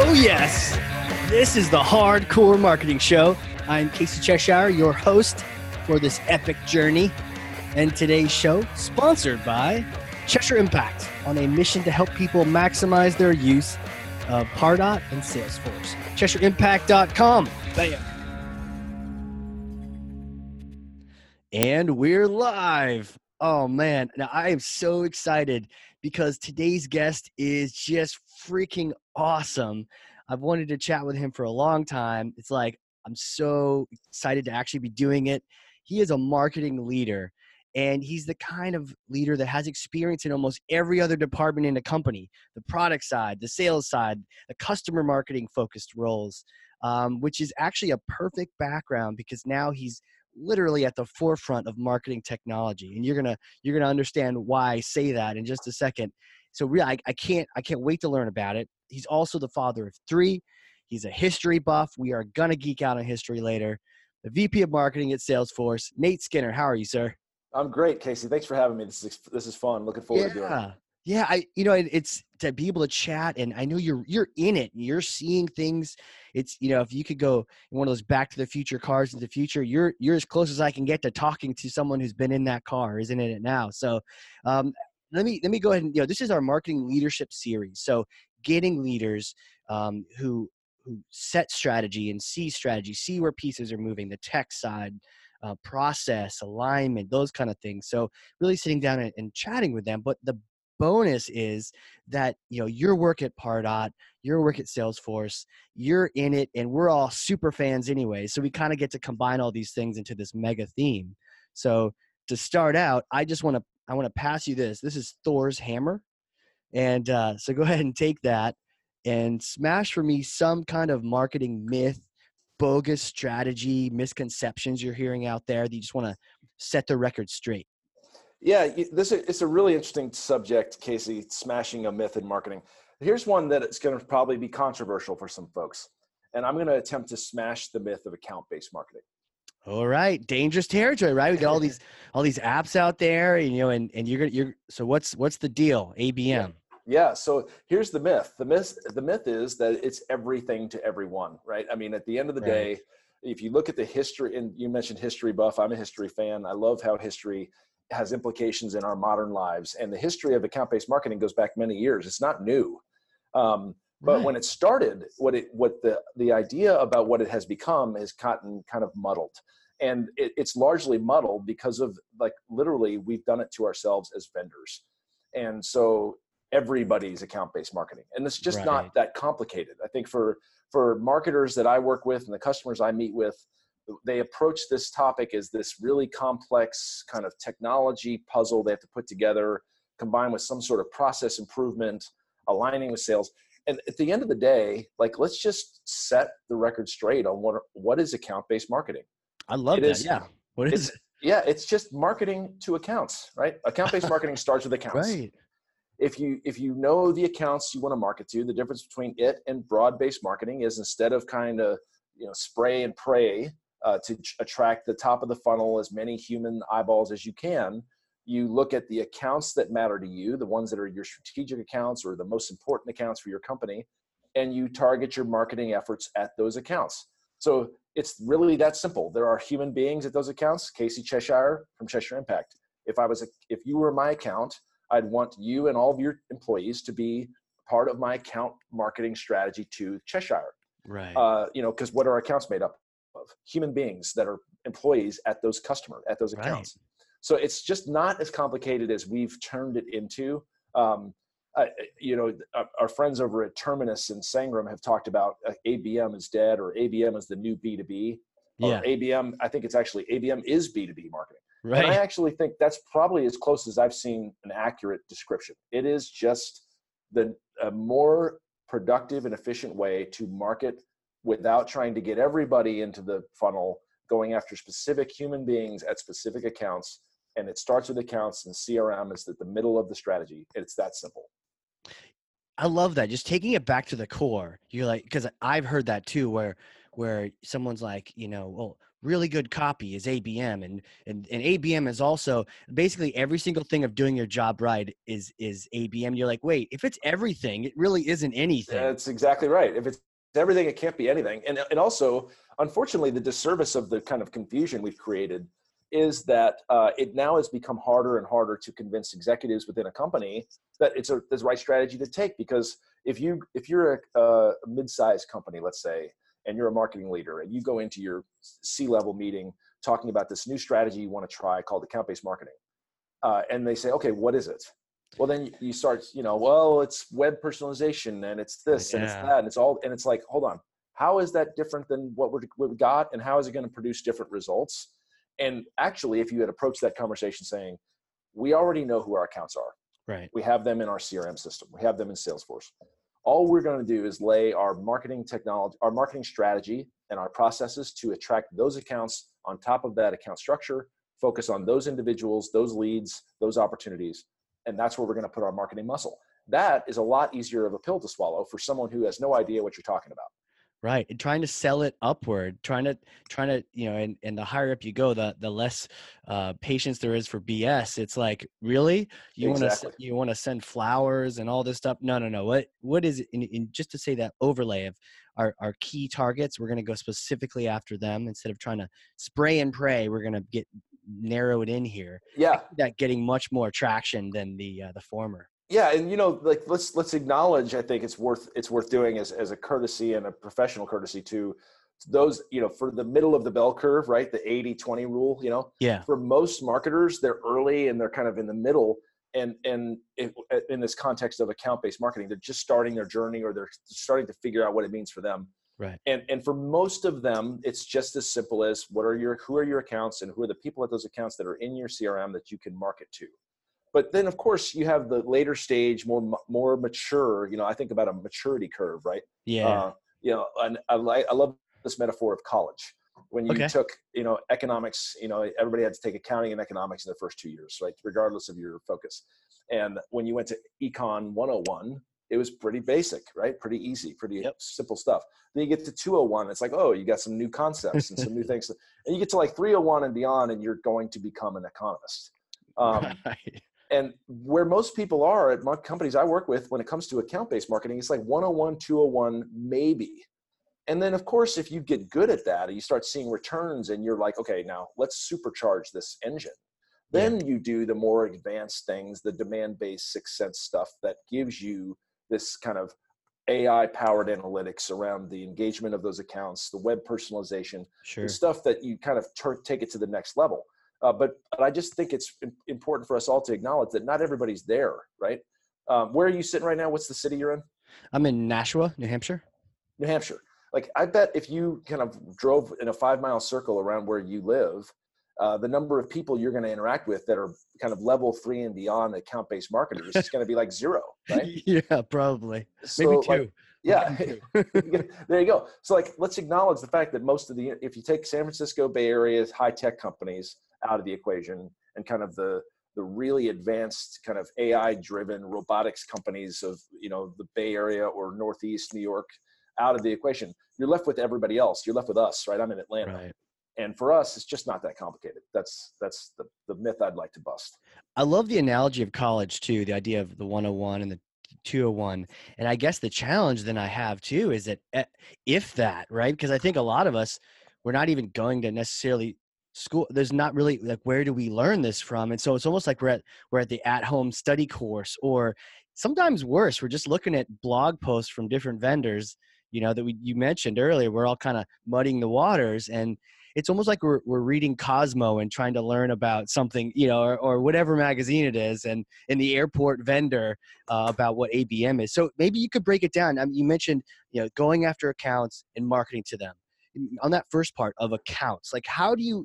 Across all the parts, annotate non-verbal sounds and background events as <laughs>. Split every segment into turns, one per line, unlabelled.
Oh, yes. This is the Hard Corps Marketing Show. I'm Casey Cheshire, your host for this epic journey. And today's show, sponsored by Cheshire Impact, on a mission to help people maximize their use of Pardot and Salesforce. CheshireImpact.com. Bam. And we're live. Oh man, now I am so excited because today's guest is just freaking awesome. I've wanted to chat with him for a long time. It's like I'm so excited to actually be doing it. He is a marketing leader and he's the kind of leader that has experience in almost every other department in a company the product side, the sales side, the customer marketing focused roles, um, which is actually a perfect background because now he's literally at the forefront of marketing technology and you're gonna you're gonna understand why i say that in just a second so really I, I can't i can't wait to learn about it. He's also the father of three. He's a history buff. We are gonna geek out on history later. The vp of marketing at salesforce nate skinner. How are you sir?
I'm great casey. Thanks for having me. This is this is fun. Looking forward
yeah.
to doing it.
Yeah. I you know it, it's to be able to chat and i know you're you're in it. You're seeing things. It's you know if you could go in one of those back to the future cars in the future you're you're as close as i can get to talking to someone who's been in that car isn't in it now? So um, let me let me go ahead and you know this is our marketing leadership series so getting leaders um, who who set strategy and see strategy see where pieces are moving the tech side uh, process alignment those kind of things so really sitting down and, and chatting with them but the bonus is that you know your work at Pardot, your work at Salesforce, you're in it, and we're all super fans anyway. So we kind of get to combine all these things into this mega theme. So to start out, I just want to I want to pass you this. This is Thor's hammer, and uh, so go <laughs> ahead and take that and smash for me some kind of marketing myth, bogus strategy, misconceptions you're hearing out there that you just want to set the record straight.
Yeah, this it's a really interesting subject, Casey. Smashing a myth in marketing. Here's one that it's going to probably be controversial for some folks, and I'm going to attempt to smash the myth of account-based marketing.
All right, dangerous territory, right? We got all these <laughs> all these apps out there, and, you know, and and you're gonna you're so what's what's the deal? ABM.
Yeah. yeah. So here's the myth. The myth the myth is that it's everything to everyone, right? I mean, at the end of the right. day, if you look at the history, and you mentioned history buff, I'm a history fan. I love how history has implications in our modern lives. And the history of account-based marketing goes back many years. It's not new. Um, but right. when it started, what it what the the idea about what it has become has gotten kind of muddled. And it, it's largely muddled because of like literally we've done it to ourselves as vendors. And so everybody's account-based marketing. And it's just right. not that complicated. I think for for marketers that I work with and the customers I meet with, they approach this topic as this really complex kind of technology puzzle they have to put together, combined with some sort of process improvement, aligning with sales. And at the end of the day, like let's just set the record straight on what what is account-based marketing.
I love it that. Is, yeah.
What is it? Yeah, it's just marketing to accounts, right? Account-based <laughs> marketing starts with accounts.
Right.
If you if you know the accounts you want to market to, the difference between it and broad-based marketing is instead of kind of you know spray and pray uh, to attract the top of the funnel as many human eyeballs as you can you look at the accounts that matter to you the ones that are your strategic accounts or the most important accounts for your company and you target your marketing efforts at those accounts so it's really that simple. There are human beings at those accounts. Casey cheshire from cheshire impact. If i was a, if you were my account i'd want you and all of your employees to be part of my account marketing strategy to cheshire.
Right.
Uh, you know because what are accounts made up of? Human beings that are employees at those customer at those accounts. Right. so it's just not as complicated as we've turned it into. Um, uh, you know our friends over at terminus and sangram have talked about uh, abm is dead or abm is the new b2b
yeah.
abm i think it's actually abm is b2b marketing.
Right
and i actually think that's probably as close as i've seen an accurate description. It is just the a more productive and efficient way to market without trying to get everybody into the funnel going after specific human beings at specific accounts and it starts with accounts and crm is at the middle of the strategy. It's that simple
i love that just taking it back to the core you're like because i've heard that too where where someone's like you know well really good copy is ABM and and and ABM is also basically every single thing of doing your job right is is ABM. You're like, wait, if it's everything, it really isn't anything.
That's exactly right. If it's everything, it can't be anything. And and also, unfortunately, the disservice of the kind of confusion we've created is that uh, it now has become harder and harder to convince executives within a company that it's a the right strategy to take because if you if you're a, a mid-sized company, let's say, and you're a marketing leader and you go into your C-level meeting talking about this new strategy you want to try called account-based marketing, uh, and they say, okay, what is it? Well, then you start, you know, well, it's web personalization and it's this yeah. and it's that and it's all, and it's like, hold on, how is that different than what we what we got, and how is it going to produce different results? And actually, if you had approached that conversation saying, we already know who our accounts are,
right?
We have them in our CRM system, we have them in Salesforce. All we're going to do is lay our marketing technology our marketing strategy and our processes to attract those accounts on top of that account structure focus on those individuals those leads those opportunities and that's where we're going to put our marketing muscle. That is a lot easier of a pill to swallow for someone who has no idea what you're talking about
right and trying to sell it upward trying to trying to you know and, and the higher up you go the the less uh patience there is for bs it's like really? You exactly. want to you want to send flowers and all this stuff? No no no. What what is it in, in just to say that overlay of our, our key targets we're going to go specifically after them instead of trying to spray and pray we're going to get narrow it in here.
Yeah.
that getting much more traction than the uh, the former
yeah and you know like let's let's acknowledge i think it's worth it's worth doing as, as a courtesy and a professional courtesy to those you know for the middle of the bell curve right? The 80 20 rule you know?
Yeah.
For most marketers they're early and they're kind of in the middle and and uh, in this context of account based marketing they're just starting their journey or they're starting to figure out what it means for them.
Right.
And and for most of them it's just as simple as what are your who are your accounts and who are the people at those accounts that are in your crm that you can market to but then of course you have the later stage more more mature you know i think about a maturity curve right?
Yeah. Uh,
you know and I, like I love this metaphor of college. When you okay. took you know economics you know everybody had to take accounting and economics in the first two years right regardless of your focus. And when you went to econ 101 it was pretty basic right? Pretty easy pretty yep. simple stuff. Then you get to 201 it's like oh you got some new concepts and some new <laughs> things. And you get to like 301 and beyond and you're going to become an economist. Um, right and where most people are at companies I work with when it comes to account based marketing, it's like 101, 201, maybe. And then, of course, if you get good at that and you start seeing returns and you're like, okay, now let's supercharge this engine. Then yeah. you do the more advanced things, the Demandbase six sense stuff that gives you this kind of AI powered analytics around the engagement of those accounts, the web personalization,
sure.
the stuff that you kind of ter- take it to the next level. Uh, but, but I just think it's important for us all to acknowledge that not everybody's there, right? Um, where are you sitting right now? What's the city you're in?
I'm in Nashua, New Hampshire.
New Hampshire. Like I bet if you kind of drove in a five mile circle around where you live, uh, the number of people you're going to interact with that are kind of level three and beyond account based marketers is going to be like zero, right? <laughs>
yeah, probably. So, Maybe two. Like,
yeah, <laughs> there you go. So like, let's acknowledge the fact that most of the, if you take San Francisco Bay Area's high tech companies, out of the equation and kind of the the really advanced kind of AI driven robotics companies of you know the Bay Area or Northeast New York out of the equation. You're left with everybody else. You're left with us, right? I'm in Atlanta.
Right.
And for us, it's just not that complicated. That's that's the, the myth I'd like to bust.
I love the analogy of college too, the idea of the 101 and the 201. And I guess the challenge then I have too is that eh, if that, right? Because I think a lot of us, we're not even going to necessarily school there's not really like where do we learn this from? And so it's almost like we're at we're at the at home study course or sometimes worse we're just looking at blog posts from different vendors you know that we you mentioned earlier we're all kind of muddying the waters and it's almost like we're, we're reading cosmo and trying to learn about something you know or, or whatever magazine it is and in the airport vendor uh, about what abm is. So maybe you could break it down. I mean, you mentioned you know going after accounts and marketing to them. On that first part of accounts like how do you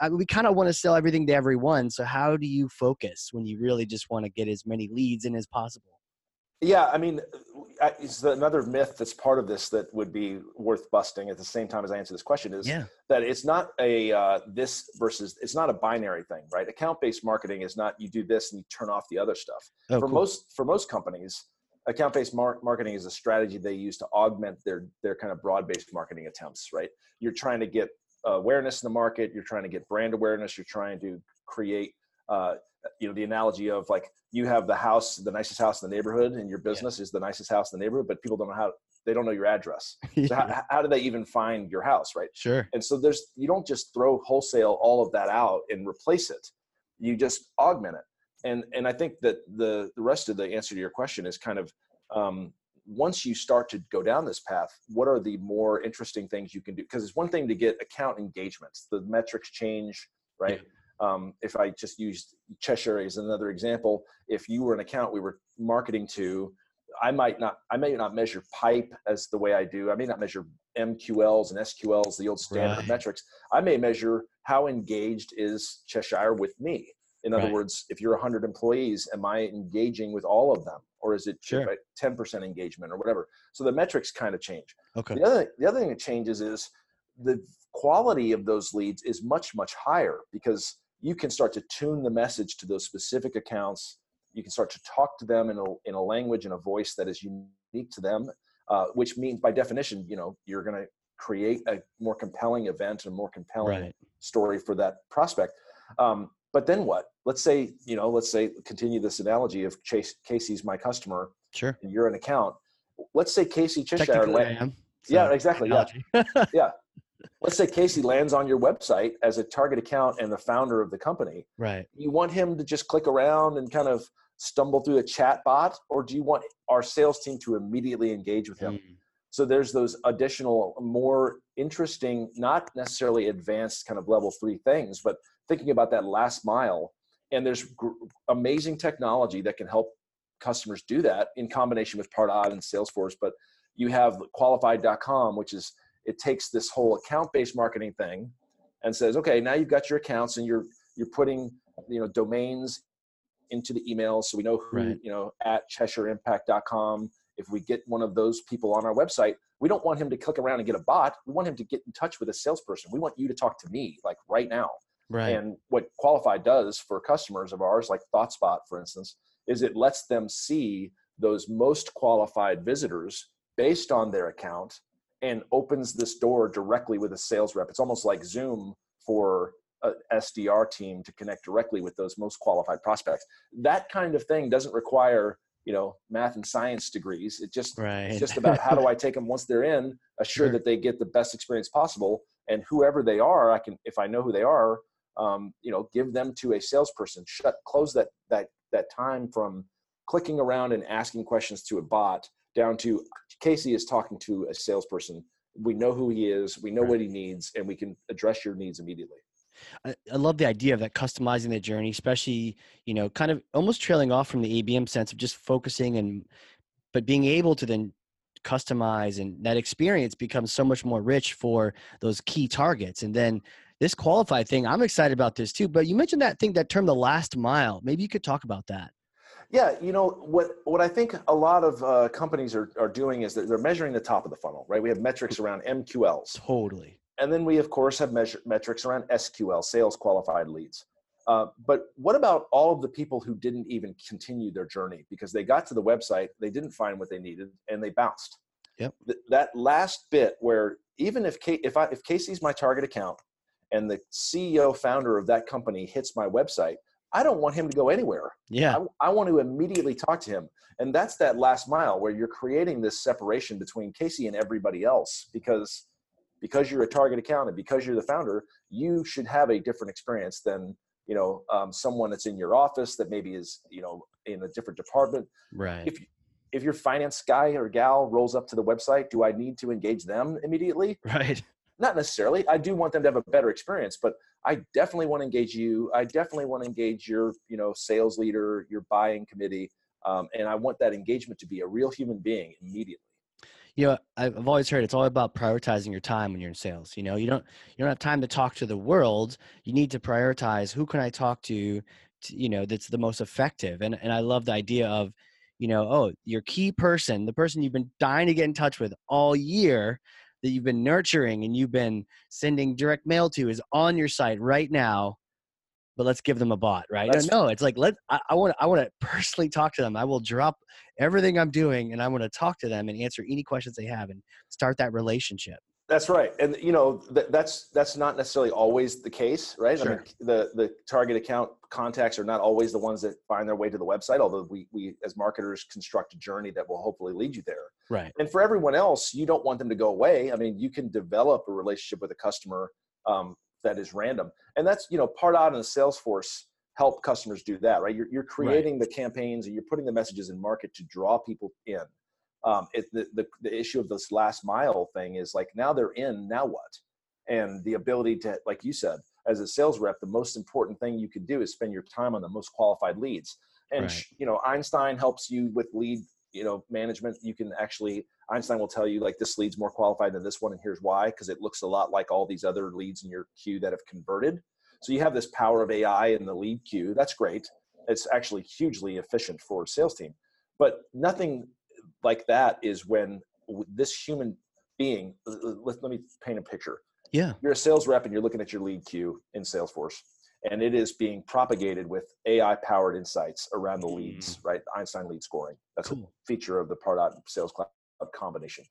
I mean, we kind of want to sell everything to everyone. So how do you focus when you really just want to get as many leads in as possible?
Yeah, I mean, it's another myth that's part of this that would be worth busting at the same time as I answer this question is
yeah.
that it's not a uh, this versus it's not a binary thing, right? Account based marketing is not you do this and you turn off the other stuff. Oh, for cool. most for most companies, account based mar- marketing is a strategy they use to augment their their kind of broad based marketing attempts, right? You're trying to get awareness in the market. You're trying to get brand awareness. You're trying to create, uh, you know, the analogy of like you have the house, the nicest house in the neighborhood, and your business yeah. is the nicest house in the neighborhood, but people don't know how they don't know your address. <laughs> yeah. How, how do they even find your house, right?
Sure.
And so there's you don't just throw wholesale all of that out and replace it. You just augment it. And and I think that the the rest of the answer to your question is kind of um, once you start to go down this path, what are the more interesting things you can do? Because it's one thing to get account engagements, the metrics change, right? Yeah. Um, if I just used Cheshire as another example, if you were an account we were marketing to, I might not, I may not measure pipe as the way I do. I may not measure MQLs and SQLs, the old standard right. metrics. I may measure how engaged is Cheshire with me. In other right. words, if you're 100 employees, am I engaging with all of them? Or is it sure. 10% engagement or whatever so the metrics kind of change
okay
the other the other thing that changes is the quality of those leads is much much higher because you can start to tune the message to those specific accounts you can start to talk to them in a, in a language and a voice that is unique to them uh, which means by definition you know you're going to create a more compelling event and a more compelling right. story for that prospect um, but then what? Let's say, you know, let's say continue this analogy of Chase Casey's my customer.
Sure.
And you're an account. Let's say Casey Cheshire. Land, so yeah, exactly. Analogy. Yeah. <laughs> yeah. Let's say Casey lands on your website as a target account and the founder of the company.
Right.
You want him to just click around and kind of stumble through a chat bot, or do you want our sales team to immediately engage with him? Mm. So there's those additional, more interesting, not necessarily advanced kind of level three things, but thinking about that last mile. And there's gr- amazing technology that can help customers do that in combination with Pardot and Salesforce. But you have qualified.com, which is it takes this whole account-based marketing thing and says, okay, now you've got your accounts and you're you're putting you know domains into the emails so we know who right. you know at cheshireimpact.com if we get one of those people on our website we don't want him to click around and get a bot we want him to get in touch with a salesperson we want you to talk to me like right now
Right.
And what Qualified does for customers of ours, like ThoughtSpot, for instance, is it lets them see those most qualified visitors based on their account and opens this door directly with a sales rep. It's almost like Zoom for a SDR team to connect directly with those most qualified prospects. That kind of thing doesn't require you know math and science degrees it just right. it's just about how do i take them once they're in assure sure. that they get the best experience possible and whoever they are i can if i know who they are um, you know give them to a salesperson shut close that that that time from clicking around and asking questions to a bot down to casey is talking to a salesperson. We know who he is. We know right. what he needs and we can address your needs immediately.
I, I love the idea of that customizing the journey especially you know kind of almost trailing off from the abm sense of just focusing and but being able to then customize and that experience becomes so much more rich for those key targets. And then this qualified thing, I'm excited about this too. But you mentioned that thing, that term, the last mile. Maybe you could talk about that.
Yeah, you know what? What I think a lot of uh, companies are are doing is that they're measuring the top of the funnel, right? We have metrics around MQLs.
Totally.
And then we of course have measure, metrics around SQL, sales qualified leads. Uh, but what about all of the people who didn't even continue their journey because they got to the website, they didn't find what they needed, and they bounced?
Yep.
Th- that last bit where even if Kate, if I, if Casey's my target account, and the CEO founder of that company hits my website, I don't want him to go anywhere.
Yeah.
I, I, want to immediately talk to him. And that's that last mile where you're creating this separation between Casey and everybody else because because you're a target account and because you're the founder, you should have a different experience than you know um, someone that's in your office that maybe is you know in a different department.
Right.
If if your finance guy or gal rolls up to the website, do I need to engage them immediately?
Right.
Not necessarily. I do want them to have a better experience, but I definitely want to engage you. I definitely want to engage your, you know, sales leader, your buying committee, um, and I want that engagement to be a real human being immediately.
You know, I've always heard it's all about prioritizing your time when you're in sales. You know, you don't you don't have time to talk to the world. You need to prioritize who can I talk to, to you know, that's the most effective. And and I love the idea of, you know, oh, your key person, the person you've been dying to get in touch with all year that you've been nurturing and you've been sending direct mail to is on your site right now but let's give them a bot right? That's no it's like let i want i want to <laughs> personally talk to them. I will drop everything i'm doing and i want to talk to them and answer any questions they have and start that relationship
That's right, and you know that, that's that's not necessarily always the case, right?
Sure.
I mean, the the target account contacts are not always the ones that find their way to the website. Although we we as marketers construct a journey that will hopefully lead you there.
Right.
And for everyone else, you don't want them to go away. I mean, you can develop a relationship with a customer um, that is random, and that's you know Pardot and the Salesforce help customers do that, right? You're you're creating right. the campaigns and you're putting the messages in market to draw people in um, it, the, the, the issue of this last mile thing is like now they're in now what? And the ability to like you said as a sales rep the most important thing you can do is spend your time on the most qualified leads. And right. you know einstein helps you with lead you know management. You can actually einstein will tell you like this lead's more qualified than this one and here's why because it looks a lot like all these other leads in your queue that have converted. So you have this power of ai in the lead queue. That's great. It's actually hugely efficient for a sales team. But nothing like that is when this human being let, let me paint a picture.
Yeah.
You're a sales rep and you're looking at your lead queue in salesforce and it is being propagated with ai powered insights around the leads mm. right? Einstein lead scoring. That's cool. a feature of the pardot sales cloud combination.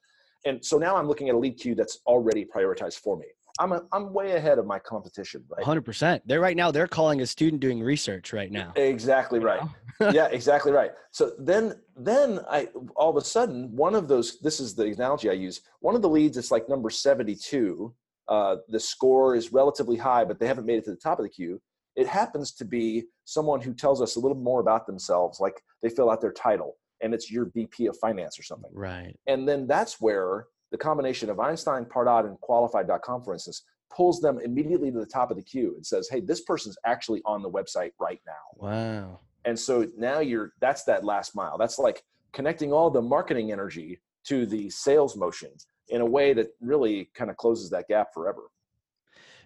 And so now i'm looking at a lead queue that's already prioritized for me I'm a, I'm way ahead of my competition, right?
100%. They're right now they're calling a student doing research right now.
Exactly right. <laughs> yeah, exactly right. So then then I all of a sudden one of those this is the analogy I use. One of the leads is like number 72. Uh, the score is relatively high, but they haven't made it to the top of the queue. It happens to be someone who tells us a little more about themselves, like they fill out their title and it's your VP of finance or something.
Right.
And then that's where the combination of Einstein, Pardot, and Qualified.com, for instance, pulls them immediately to the top of the queue and says, "Hey, this person's actually on the website right now."
Wow.
And so now you're that's that last mile. That's like connecting all the marketing energy to the sales motion in a way that really kind of closes that gap forever.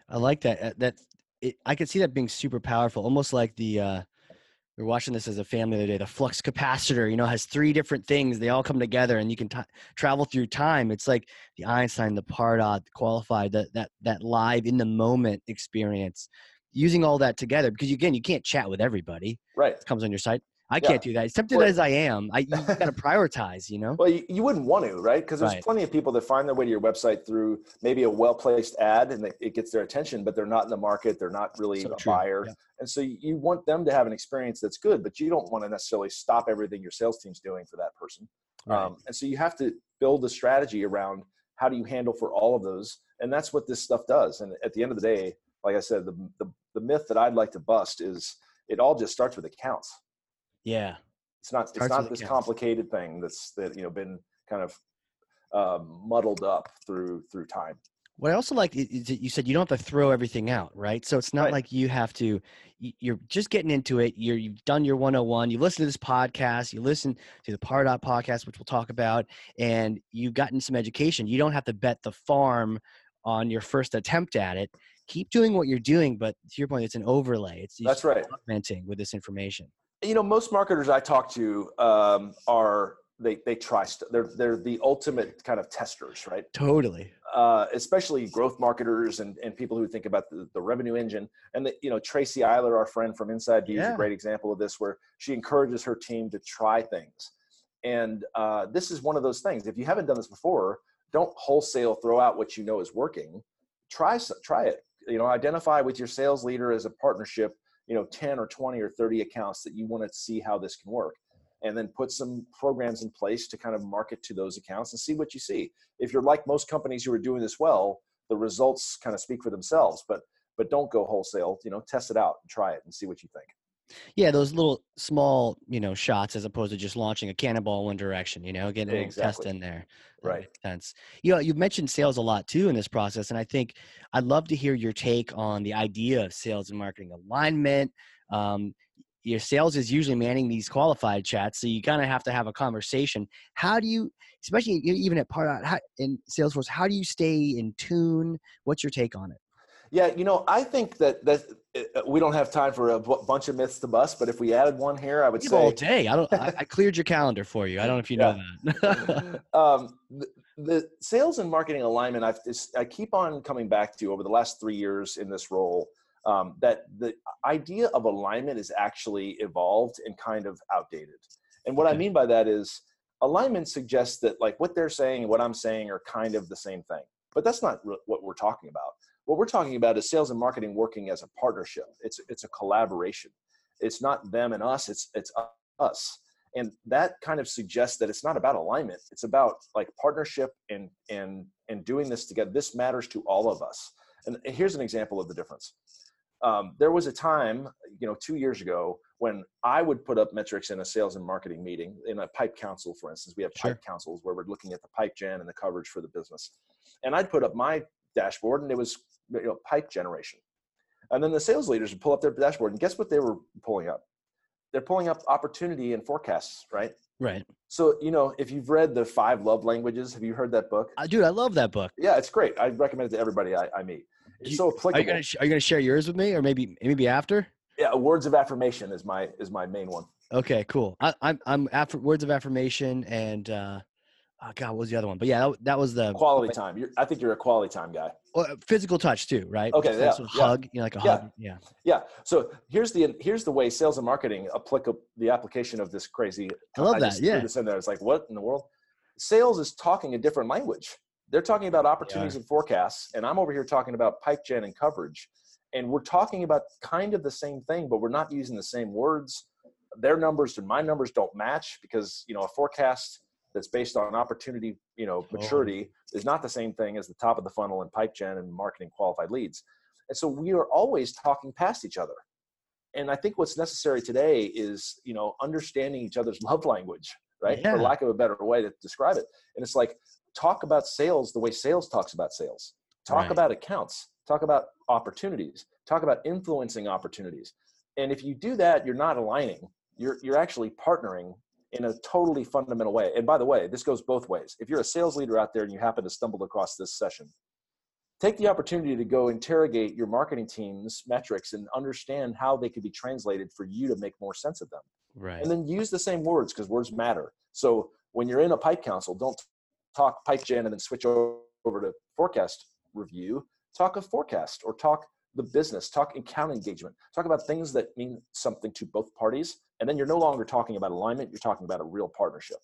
I like that. Uh, that it, I could see that being super powerful, almost like the uh, we are watching this as a family the other day. The flux capacitor, you know, has three different things. They all come together, and you can t- travel through time. It's like the Einstein, the Pardot, the qualified, that that that live in the moment experience. Using all that together, because again, you can't chat with everybody.
Right,
comes on your site. I yeah. can't do that. As tempted as I am, I you got to prioritize. You know.
Well, you, you wouldn't want to, right? Because there's right. plenty of people that find their way to your website through maybe a well placed ad, and it gets their attention, but they're not in the market. They're not really so a true. buyer, yeah. and so you want them to have an experience that's good, but you don't want to necessarily stop everything your sales team's doing for that person. Right. Um, and so you have to build a strategy around how do you handle for all of those, and that's what this stuff does. And at the end of the day, like I said, the the, the myth that I'd like to bust is it all just starts with accounts.
Yeah
it's not it's not this complicated thing that's that you know been kind of um, muddled up through through time.
What I also like is that you said you don't have to throw everything out, right? So it's not right. like you have to. You're just getting into it. You're you've done your 101. You listen to this podcast. You listen to the Pardot podcast, which we'll talk about, and you've gotten some education. You don't have to bet the farm on your first attempt at it. Keep doing what you're doing, but to your point, it's an overlay. It's
that's right.
Augmenting with this information
you know most marketers i talk to um, are they they try st- they're they're the ultimate kind of testers right?
Totally.
Uh, especially growth marketers and, and people who think about the, the revenue engine. And the, you know tracy eiler our friend from InsideView yeah. is a great example of this where she encourages her team to try things. And uh, this is one of those things. If you haven't done this before don't wholesale throw out what you know is working. Try try it. You know identify with your sales leader as a partnership you know 10 or 20 or 30 accounts that you want to see how this can work. And then put some programs in place to kind of market to those accounts and see what you see. If you're like most companies who are doing this well the results kind of speak for themselves but but don't go wholesale you know test it out and try it and see what you think
yeah, those little small, you know, shots as opposed to just launching a cannonball one direction. You know, getting a exactly. test in there.
Right.
sense. You know, you've mentioned sales a lot too in this process, and I think I'd love to hear your take on the idea of sales and marketing alignment. Um, your sales is usually manning these qualified chats, so you kind of have to have a conversation. How do you, especially even at part in Salesforce, how do you stay in tune? What's your take on it?
Yeah, you know, I think that that uh, we don't have time for a b- bunch of myths to bust, but if we added one here, I would say
all day. I don't. I, I, cleared your calendar for you. I don't know if you know that. <laughs>
um, the, the, sales and marketing alignment, I've I keep on coming back to over the last three years in this role. Um, that the idea of alignment is actually evolved and kind of outdated. And what okay. I mean by that is alignment suggests that like what they're saying and what I'm saying are kind of the same thing but that's not what we're talking about what we're talking about is sales and marketing working as a partnership. It's it's a collaboration. It's not them and us it's it's us. And that kind of suggests that it's not about alignment. It's about like partnership and and and doing this together. This matters to all of us. And here's an example of the difference. Um, there was a time you know two years ago when i would put up metrics in a sales and marketing meeting in a pipe council for instance. We have sure. pipe councils where we're looking at the pipe gen and the coverage for the business. And i'd put up my dashboard and it was you know pipe generation and then the sales leaders would pull up their dashboard and guess what they were pulling up they're pulling up opportunity and forecasts, right?
Right.
So, you know, if you've read the five love languages, have you heard that book?
Uh, dude, I love that book.
Yeah, it's great. I recommend it to everybody I, I meet. It's you, so applicable.
Are you, gonna, are you gonna share yours with me or maybe, maybe after?
Yeah. Words of affirmation is my, is my main one.
Okay, cool. I, I'm, I'm after words of affirmation and, uh, oh God, what was the other one? But yeah, that, that was the
quality time. You're, I think you're a quality time guy.
Well, uh, physical touch too, right?
Okay, yeah,
yeah, hug, you know, like a
yeah.
hug. Yeah,
yeah. So here's the here's the way sales and marketing applicable the application of this crazy.
I love I that. Yeah,
this in there. It's like what in the world? Sales is talking a different language. They're talking about opportunities and forecasts, and I'm over here talking about pipe gen and coverage, and we're talking about kind of the same thing, but we're not using the same words. Their numbers and my numbers don't match because you know a forecast that's based on opportunity, you know, maturity oh. is not the same thing as the top of the funnel and pipe gen and marketing qualified leads. And so we are always talking past each other. And I think what's necessary today is, you know, understanding each other's <laughs> love language, right? Yeah. For lack of a better way to describe it. And it's like talk about sales the way sales talks about sales. Talk right. about accounts, talk about opportunities, talk about influencing opportunities. And if you do that, you're not aligning. You're you're actually partnering in a totally fundamental way. And by the way, this goes both ways. If you're a sales leader out there and you happen to stumble across this session, take the opportunity to go interrogate your marketing team's metrics and understand how they could be translated for you to make more sense of them.
Right.
And then use the same words because words matter. So when you're in a pipe council, don't talk pipe gen and then switch over to forecast review. Talk a forecast or talk the business, talk account engagement, talk about things that mean something to both parties. And then you're no longer talking about alignment, you're talking about a real partnership.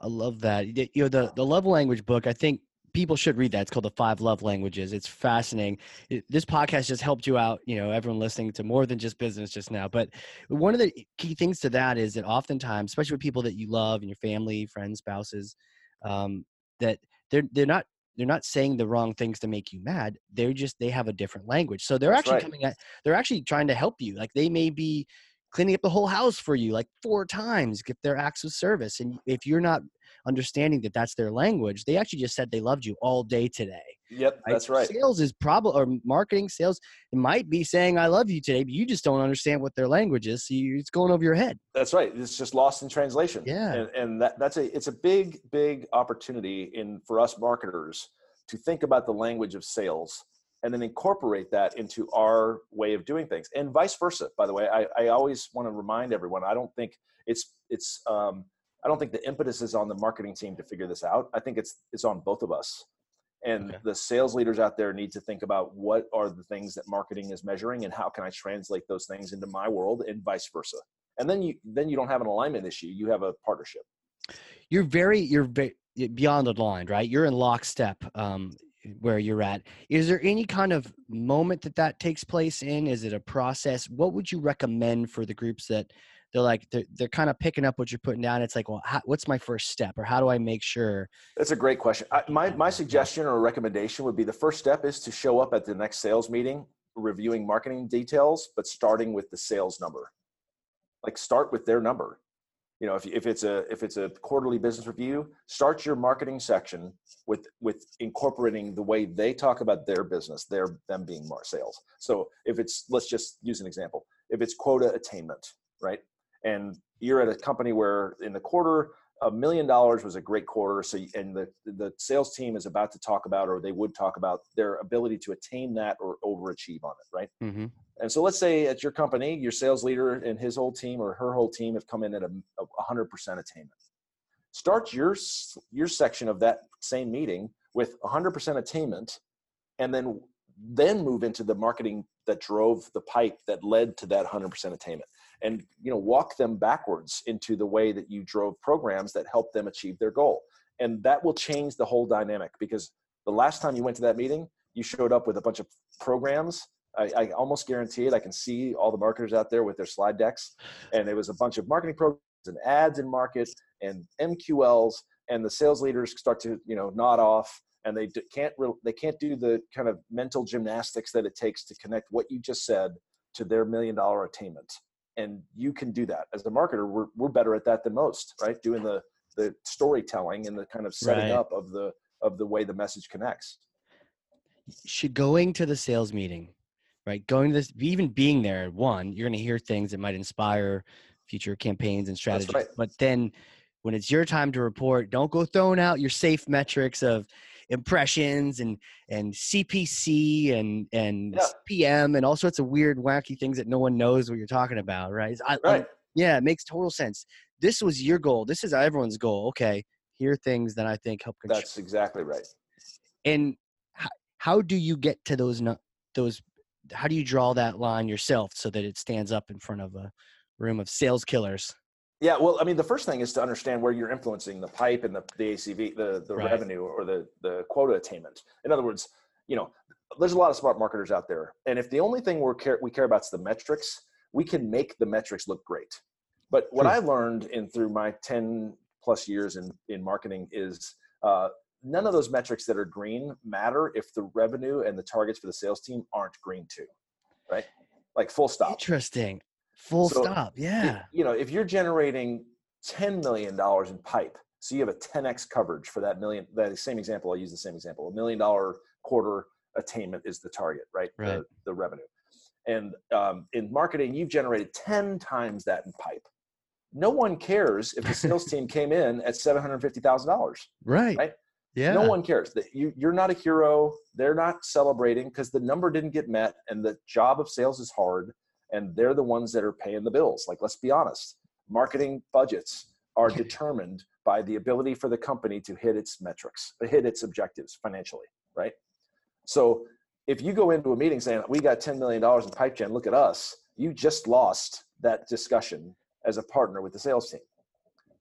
I love that. You know, the, the love language book, I think people should read that. It's called The Five Love Languages. It's fascinating. It, this podcast just helped you out, you know, everyone listening to more than just business just now. But one of the key things to that is that oftentimes, especially with people that you love and your family, friends, spouses, um, that they're they're not they're not saying the wrong things to make you mad they're just they have a different language so they're That's actually right. coming at they're actually trying to help you like they may be cleaning up the whole house for you like four times get their acts of service and if you're not understanding that that's their language they actually just said they loved you all day today
yep right? that's right.
Sales is probably or marketing sales it might be saying i love you today but you just don't understand what their language is so you, it's going over your head.
That's right it's just lost in translation
yeah.
and, and that, that's a it's a big big opportunity in for us marketers to think about the language of sales and then incorporate that into our way of doing things and vice versa by the way. I, I always want to remind everyone i don't think it's it's um, i don't think the impetus is on the marketing team to figure this out. I think it's it's on both of us. And okay. the sales leaders out there need to think about what are the things that marketing is measuring and how can i translate those things into my world and vice versa. And then you then you don't have an alignment issue you have a partnership.
You're very you're very beyond the line right? You're in lockstep um, where you're at. Is there any kind of moment that that takes place in? Is it a process? What would you recommend for the groups that they're like they're, they're kind of picking up what you're putting down? It's like well how, what's my first step or how do i make sure
that's a great question. I, my, my suggestion or recommendation would be the first step is to show up at the next sales meeting reviewing marketing details but starting with the sales number. Like start with their number you know if, if it's a if it's a quarterly business review start your marketing section with with incorporating the way they talk about their business their them being more sales. So if it's let's just use an example. If it's quota attainment right? And you're at a company where in the quarter a million dollars was a great quarter so and the the sales team is about to talk about or they would talk about their ability to attain that or overachieve on it right?
Mm-hmm.
And so let's say at your company your sales leader and his whole team or her whole team have come in at a, a 100% attainment start your your section of that same meeting with 100% attainment and then then move into the marketing that drove the pipe that led to that 100% attainment and you know walk them backwards into the way that you drove programs that helped them achieve their goal and that will change the whole dynamic because the last time you went to that meeting, you showed up with a bunch of programs. I, I almost guarantee it. I can see all the marketers out there with their slide decks, and it was a bunch of marketing programs and ads in market and MQLs, and the sales leaders start to you know nod off, and they can't re- they can't do the kind of mental gymnastics that it takes to connect what you just said to their million dollar attainment. And you can do that as a marketer. We're we're better at that than most, right? Doing the the storytelling and the kind of setting
Right.
up of the of the way the message connects.
should going to the sales meeting, right? Going to this, even being there, one, you're going to hear things that might inspire future campaigns and strategies.
right.
But then when it's your time to report, don't go throwing out your safe metrics of impressions and and CPC and and
Yeah.
PM and all sorts of weird wacky things that no one knows what you're talking about, right? I- I-
Right.
yeah, it makes total sense. This was your goal. This is everyone's goal. Okay, here are things that I think help control
That's exactly right.
and how, how do you get to those those how do you draw that line yourself so that it stands up in front of a room of sales killers
Yeah, well, I mean, the first thing is to understand where you're influencing the pipe and the, the ACV, the, the
Right.
revenue or the, the quota attainment. In other words, you know, there's a lot of smart marketers out there. And if the only thing we're care, we care about is the metrics, we can make the metrics look great. But what
True.
I learned in through my 10 plus years in, in marketing is uh, none of those metrics that are green matter if the revenue and the targets for the sales team aren't green too, right? Like full stop.
interesting full
So,
stop
If-
yeah
you know, if you're generating $10 million in pipe, so you have a 10x coverage for that million, that same example, I'll use the same example. A million dollar quarter attainment is the target, right?
Right.
The, the revenue. And um, in marketing, you've generated 10 times that in pipe. No one cares if the sales <laughs> team came in at $750,000.
right
right?
Yeah
No one cares. That you, you're not a hero. They're not celebrating because the number didn't get met, and the job of sales is hard, and they're the ones that are paying the bills. Like, let's be honest. Marketing budgets are determined by the ability for the company to hit its metrics, hit its objectives financially, right? So, if you go into a meeting saying we got $10 million in pipe gen, look at us. You just lost that discussion as a partner with the sales team.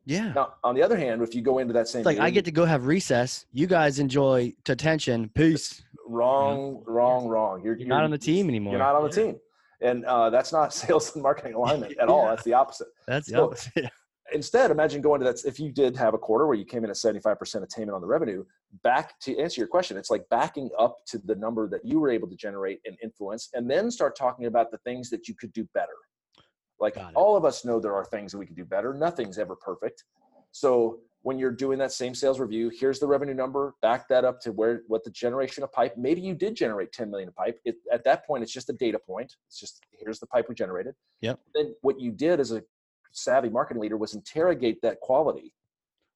Yeah.
Now, on the other hand, if you go into that same
it's like i get to go have recess. You guys enjoy attention peace.
Wrong wrong wrong. You're,
you're not on the team anymore.
you're not on the
Yeah.
team. And uh, that's not <laughs> sales and marketing alignment at all. <laughs>
Yeah.
that's the opposite.
That's the opposite. <laughs>
instead imagine going to that if you did have a quarter where you came in at 75% attainment on the revenue back to answer your question it's like backing up to the number that you were able to generate and influence and then start talking about the things that you could do better like all of us know there are things that we can do better. Nothing's ever perfect. So when you're doing that same sales review here's the revenue number back that up to where what the generation of pipe maybe you did generate 10 million of pipe. It, at that point it's just a data point. It's just here's the pipe we generated.
Yep.
then what you did as a savvy marketing leader was interrogate that quality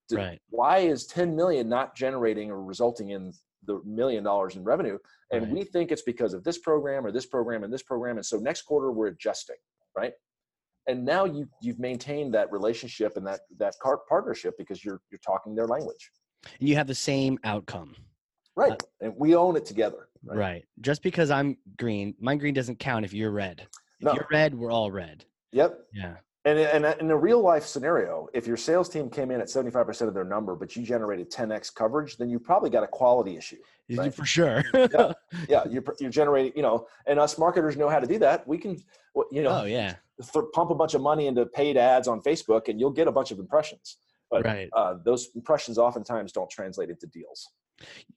to-
Right.
why is 10 million not generating or resulting in the million dollars in revenue? And
Right.
we think it's because of this program or this program and this program. And so next quarter we're adjusting right and now you you've maintained that relationship and that that partnership because you're you're talking their language
and you have the same outcome
right uh, and we own it together
right, just because i'm green my green doesn't count if you're red if
No.
you're red we're all red
yep
yeah
And, and in a real life scenario, if your sales team came in at 75% of their number, but you generated 10x coverage, then you probably got a quality issue. Right.
for sure <laughs>
Yeah. Yeah, <laughs> you're, you're generating, you know, and us marketers know how to do that. We can, you know,
oh yeah
th- pump a bunch of money into paid ads on Facebook and you'll get a bunch of impressions. But
right
uh, those impressions oftentimes don't translate into deals.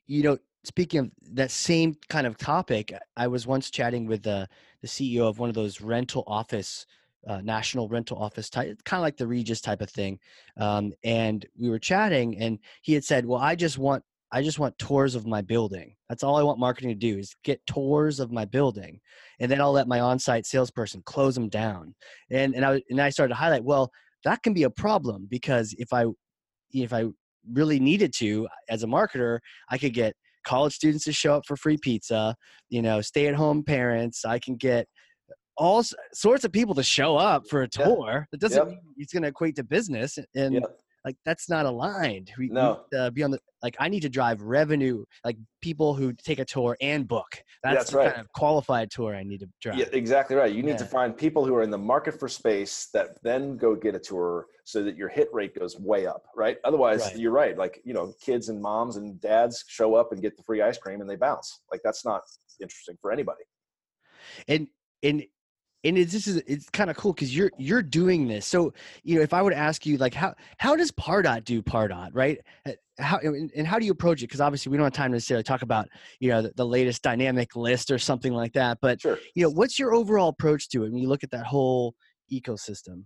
you know speaking of that same kind of topic i was once chatting with the, the ceo of one of those rental office uh, national rental office type kind of like the Regus type of thing um, and we were chatting and he had said well i just want i just want tours of my building that's all i want marketing to do is get tours of my building and then i'll let my on-site salesperson close them down and and i and i started to highlight well that can be a problem because if i if i really needed to as a marketer i could get college students to show up for free pizza you know stay at home parents i can get all sorts of people to show up for a tour that doesn't
Yep.
mean it's going to equate to business and
Yep.
Like that's not aligned. We,
no.
uh, be on the like I need to drive revenue, like people who take a tour and book. That's,
That's
the
right.
kind of qualified tour I need to drive.
Yeah, exactly right. You need to find people who are in the market for space that then go get a tour so that your hit rate goes way up, right? Otherwise,
Right.
you're right. Like, you know, kids and moms and dads show up and get the free ice cream and they bounce. Like that's not interesting for anybody.
and and and it's this is it's kind of cool because you're you're doing this so you know if i would ask you like how how does pardot do pardot right Uh, how and and how do you approach it because obviously we don't have time to necessarily talk about you know the, the latest dynamic list or something like that but
Sure.
you know what's your overall approach to it when you look at that whole ecosystem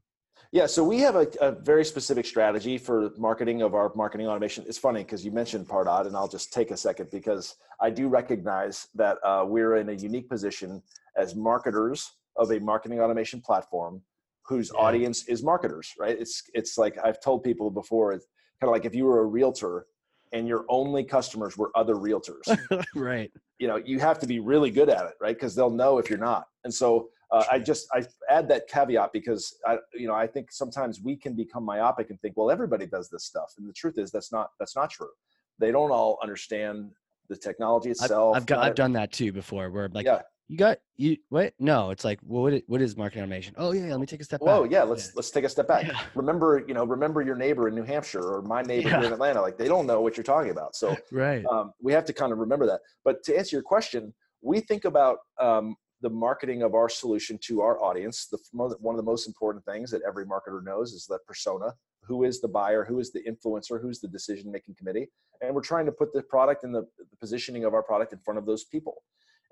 Yeah, so we have a, a very specific strategy for marketing of our marketing automation. It's funny because you mentioned Pardot, and I'll just take a second because I do recognize that uh, we're in a unique position as marketers of a marketing automation platform whose
Yeah.
audience is marketers, right? It's it's like I've told people before, it's kind of like if you were a realtor and your only customers were other realtors. <laughs>
Right.
You know you have to be really good at it right? Because they'll know if you're not. And so uh, i just i add that caveat because i you know i think sometimes we can become myopic and think well everybody does this stuff. And the truth is that's not that's not true. They don't all understand the technology
I've,
itself
I've got i've done that too before where like
yeah
you got you what no it's like well, what is, what is marketing automation oh yeah let me take a step
whoa
back
yeah let's let's take a step back
Yeah.
remember you know remember your neighbor in new hampshire or my <laughs> neighbor here in atlanta like they don't know what you're talking about so <laughs>
right
um, we have to kind of remember that. But to answer your question, we think about um, the marketing of our solution to our audience. The one of the most important things that every marketer knows is the persona. Who is the buyer? Who is the influencer? Who's the decision-making committee? And we're trying to put the product and the, the positioning of our product in front of those people.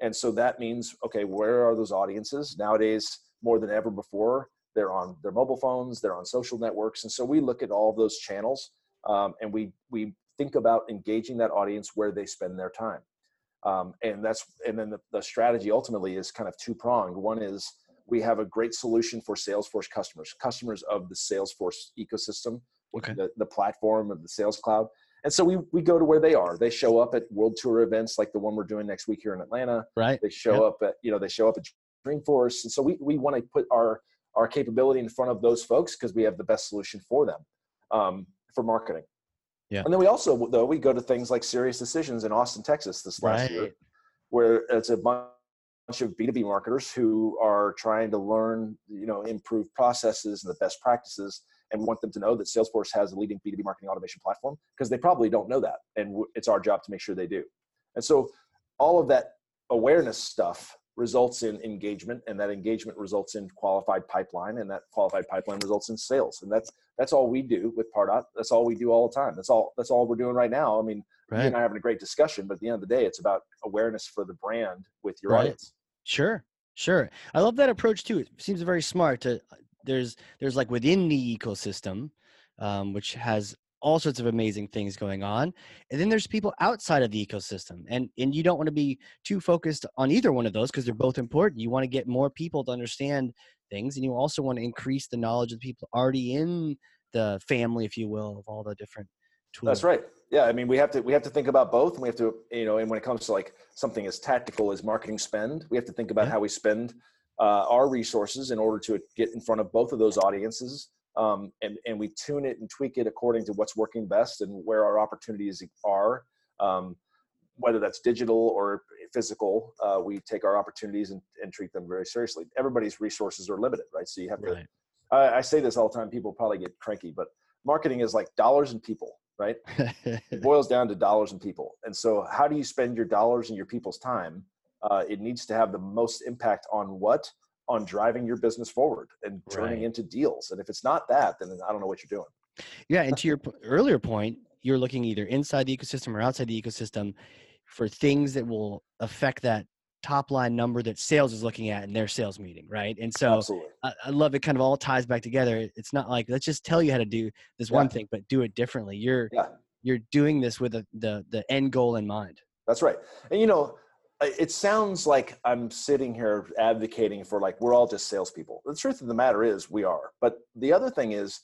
And so that means, okay, where are those audiences? Nowadays? More than ever before, they're on their mobile phones, they're on social networks, and so we look at all of those channels, um, and we we think about engaging that audience where they spend their time. Um, and that's and then the, the strategy ultimately is kind of two pronged one is we have a great solution for salesforce customers customers of the salesforce ecosystem
okay.
the, the platform of the sales cloud and so we, we go to where they are. They show up at world tour events like the one we're doing next week here in atlanta.
Right.
They show
Yep.
up at you know they show up at dreamforce. And so we, we want to put our our capability in front of those folks because we have the best solution for them um, for marketing.
Yeah.
and then we also though we go to things like SiriusDecisions in austin texas this last year where it's a bunch of b2b marketers who are trying to learn you know improve processes and the best practices and want them to know that salesforce has a leading b2b marketing automation platform because they probably don't know that and it's our job to make sure they do and so all of that awareness stuff results in engagement and that engagement results in qualified pipeline and that qualified pipeline results in sales and that's that's all we do with pardot that's all we do all the time that's all that's all we're doing right now i mean you and i are having a great discussion but at the end of the day it's about awareness for the brand with your
Right.
audience
Sure, sure. I love that approach too. It seems very smart. To there's there's like within the ecosystem, um, which has all sorts of amazing things going on, and then there's people outside of the ecosystem, and and you don't want to be too focused on either one of those because they're both important. You want to get more people to understand things, and you also want to increase the knowledge of the people already in the family, if you will, of all the different tools.
That's right. Yeah, I mean, we have to we have to think about both, and we have to you know, and when it comes to like something as tactical as marketing spend, we have to think about
Yeah.
how we spend uh, our resources in order to get in front of both of those audiences, um, and and we tune it and tweak it according to what's working best and where our opportunities are. Um, whether that's digital or physical, uh, we take our opportunities and, and treat them very seriously. Everybody's resources are limited, right? So you have to I, I say this all the time. People probably get cranky, but marketing is like dollars and people, right? <laughs> It boils down to dollars and people. And so, how do you spend your dollars and your people's time? Uh, it needs to have the most impact on what? On driving your business forward and turning
Right.
into deals. And if it's not that, then I don't know what you're doing.
Yeah, and to your p- earlier point, you're looking either inside the ecosystem or outside the ecosystem for things that will affect that top line number that sales is looking at in their sales meeting, right? And so I, I love it. Kind of all ties back together. It's not like let's just tell you how to do this one thing, but do it differently. You're
Yeah.
you're doing this with the the, the end goal in mind.
That's right. And you know, it sounds like I'm sitting here advocating for like we're all just salespeople. The truth of the matter is we are. But the other thing is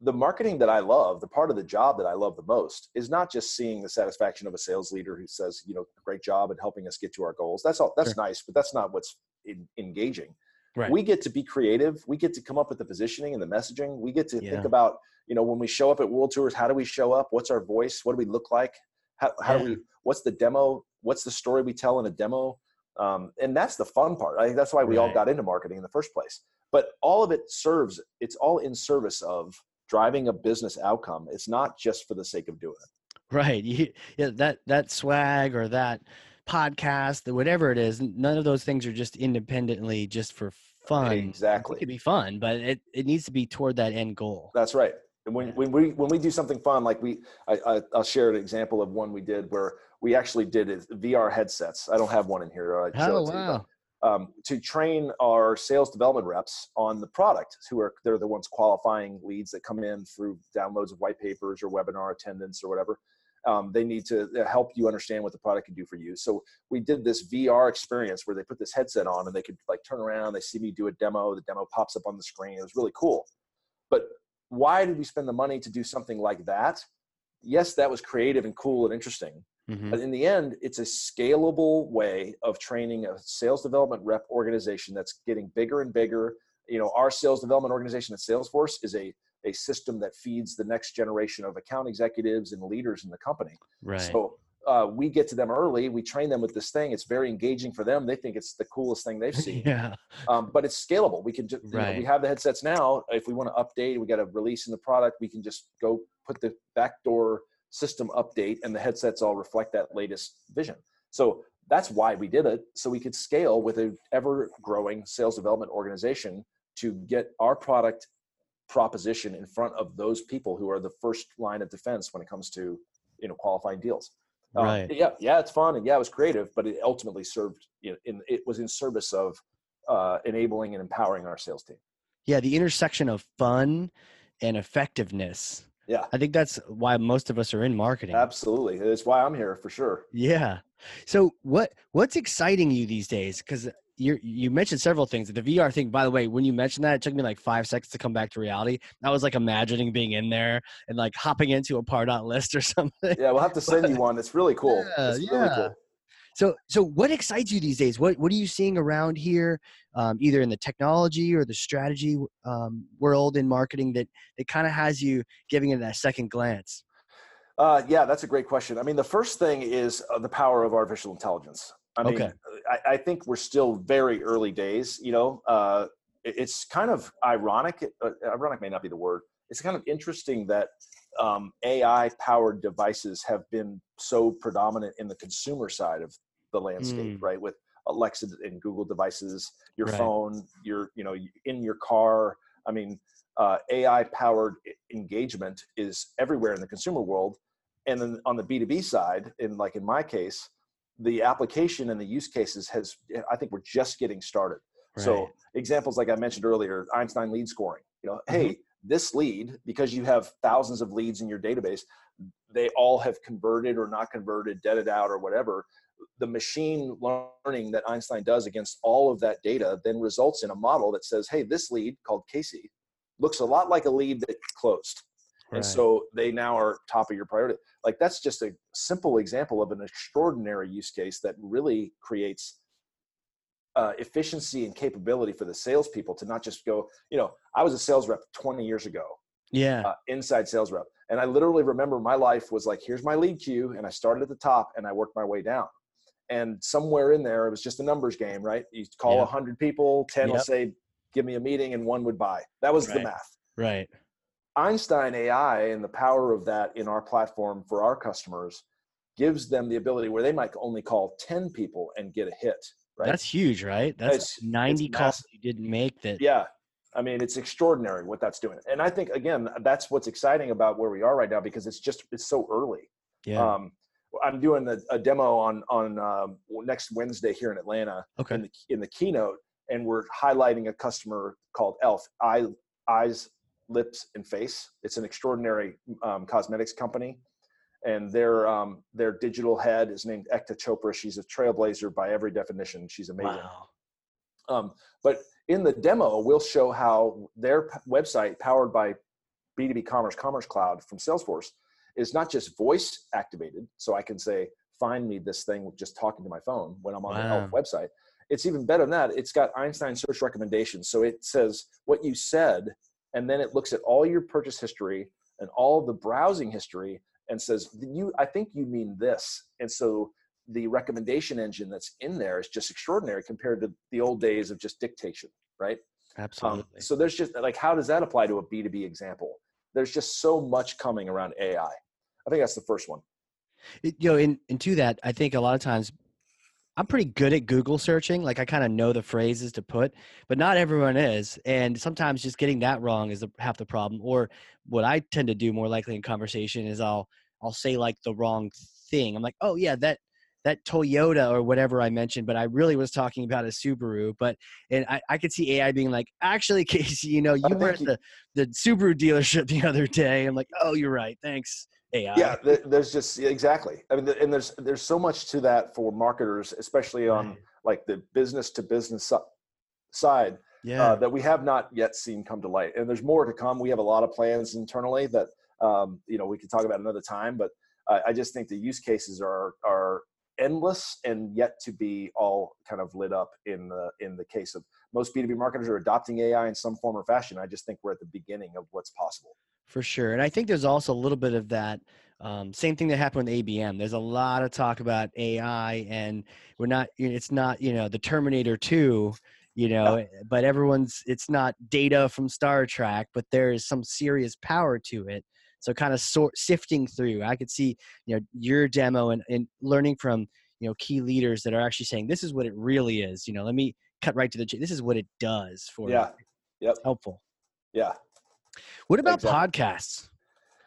the marketing that I love, the part of the job that I love the most is not just seeing the satisfaction of a sales leader who says, you know, great job and helping us get to our goals. That's all that's
Sure.
nice, but that's not what's in, engaging.
Right.
We get to be creative. We get to come up with the positioning and the messaging. We get to
Yeah.
think about, you know when we show up at world tours how do we show up what's our voice what do we look like how, how
Yeah.
do we what's the demo what's the story we tell in a demo um, and that's the fun part i think that's why we all got into marketing in the first place but all of it serves it's all in service of driving a business outcome it's not just for the sake of doing it
Right. You, yeah, that that swag or that podcast, the whatever it is, none of those things are just independently just for fun.
exactly It
could be fun, but it, it needs to be toward that end goal.
That's right. And when,
Yeah.
when we when we do something fun, like we, I, I, I'll share an example of one we did where we actually did VR headsets. I don't have one in here. I
Oh wow.
um, to train our sales development reps on the product, who are they're the ones qualifying leads that come in through downloads of white papers or webinar attendance or whatever. Um, they need to uh, help you understand what the product can do for you. So we did this VR experience where they put this headset on and they could like turn around, they see me do a demo, the demo pops up on the screen. It was really cool. But why did we spend the money to do something like that? Yes, that was creative and cool and interesting.
Mhm.
But in the end, it's a scalable way of training a sales development rep organization that's getting bigger and bigger. You know, our sales development organization at Salesforce is a, a system that feeds the next generation of account executives and leaders in the company.
Right.
So uh, we get to them early. We train them with this thing. It's very engaging for them. They think it's the coolest thing they've seen. <laughs>
yeah.
um, but it's scalable. We can just, you know,
Right.
we have the headsets now. If we want to update, we got a release in the product. We can just go put the backdoor system update, and the headsets all reflect that latest vision. So that's why we did it, so we could scale with an ever-growing sales development organization to get our product proposition in front of those people who are the first line of defense when it comes to you know qualifying deals. Um,
Right.
yeah, yeah, it's fun and yeah, it was creative, but it ultimately served. You know, in it was in service of uh, enabling and empowering our sales team.
Yeah, the intersection of fun and effectiveness.
Yeah.
I think that's why most of us are in marketing.
Absolutely, it's why I'm here for sure.
Yeah. So what what's exciting you these days? Because you you mentioned several things. The VR thing, by the way, when you mentioned that, it took me like five seconds to come back to reality. I was like imagining being in there and like hopping into a Pardot list or <laughs> something.
Yeah, we'll have to send you one. It's really cool.
Yeah,
it's really
yeah.
cool.
So so what excites you these days? What what are you seeing around here, um, either in the technology or the strategy um, world in marketing that that kind of has you giving it that second glance?
Uh, yeah, that's a great question. I mean, the first thing is uh, the power of artificial intelligence. I mean,
Okay.
I, I think we're still very early days. You know, uh, it- it's kind of ironic. Uh, ironic may not be the word. It's kind of interesting that um, AI-powered devices have been so predominant in the consumer side of the landscape,
Mm.
right? With Alexa and Google devices, your
Right.
phone, your you know, in your car. I mean, uh, AI-powered e- engagement is everywhere in the consumer world, and then on the B2B side, in like in my case, the application and the use cases has I think we're just getting started. So examples like I mentioned earlier, Einstein lead scoring. You know,
Mm-hmm.
hey, this lead because you have thousands of leads in your database, they all have converted or not converted, deaded out or whatever. The machine learning that Einstein does against all of that data then results in a model that says, hey, this lead called Casey looks a lot like a lead that closed.
Right.
And so they now are top of your priority. Like that's just a simple example of an extraordinary use case that really creates uh, efficiency and capability for the salespeople to not just go, you know, I was a sales rep 20 years ago,
yeah.
uh, inside sales rep. And I literally remember my life was like, here's my lead queue. And I started at the top and I worked my way down. And somewhere in there, it was just a numbers game, right? You call a
Yep.
100 people, 10 will say, give me a meeting, and one would buy. That was the math.
Right.
Einstein AI and the power of that in our platform for our customers gives them the ability where they might only call 10 people and get a hit, right?
That's huge, right? That's
It's-
90
it's
calls you didn't make that.
yeah. I mean, it's extraordinary what that's doing. And I think, again, that's what's exciting about where we are right now because it's just, it's so early.
Yeah.
Um, I'm doing a, a demo on, on um, next Wednesday here in Atlanta
okay.
in the, in the keynote, and we're highlighting a customer called Elf, Eye, Eyes, Lips, and Face. It's an extraordinary um, cosmetics company, and their um, their digital head is named Ekta Chopra. She's a trailblazer by every definition. She's amazing.
Wow.
Um, but in the demo, we'll show how their website, powered by B2B Commerce Commerce Cloud from Salesforce, is not just voice activated. So I can say, find me this thing with just talking to my phone when I'm on the Elf website. It's even better than that. It's got Einstein search recommendations. So it says what you said and then it looks at all your purchase history and all the browsing history and says you i think you mean this. And so the recommendation engine that's in there is just extraordinary compared to the old days of just dictation right?
Absolutely. um,
so there's just like how does that apply to a b2b example? There's just so much coming around ai i. Think that's the first one.
It, you know and to that i think a lot of times I'm pretty good at Google searching. Like I kind of know the phrases to put, but not everyone is. And sometimes just getting that wrong is half the problem. Or what I tend to do more likely in conversation is I'll I'll say like the wrong thing. I'm like, oh yeah, that that Toyota or whatever I mentioned, but I really was talking about a Subaru. But and I, I could see AI being like, actually, <laughs> Casey, you know, oh, you were at the, the Subaru dealership <laughs> the other day. I'm like, oh, you're right. Thanks. AI.
Yeah, there's just exactly. I mean, and there's there's so much to that for marketers, especially on right. like the business to business side. Uh, yeah. Uh, that we have not yet seen come to light, and there's more to come. We have a lot of plans internally that um, you know we could talk about another time, but uh, I just think the use cases are are endless and yet to be all kind of lit up in the in the case of most b2b marketers are adopting ai in some form or fashion i just think we're at the beginning of what's possible
for sure. And I think there's also a little bit of that um, same thing that happened with ABM. There's a lot of talk about AI, and we're not. It's not you know the Terminator Two, you know, yeah. but everyone's. It's not data from Star Trek, but there is some serious power to it. So kind of sort sifting through. I could see you know your demo and, and learning from you know key leaders that are actually saying this is what it really is. You know, let me cut right to the. Chase. This is what it does for.
Yeah. Yep.
Helpful.
Yeah.
What about exactly. podcasts?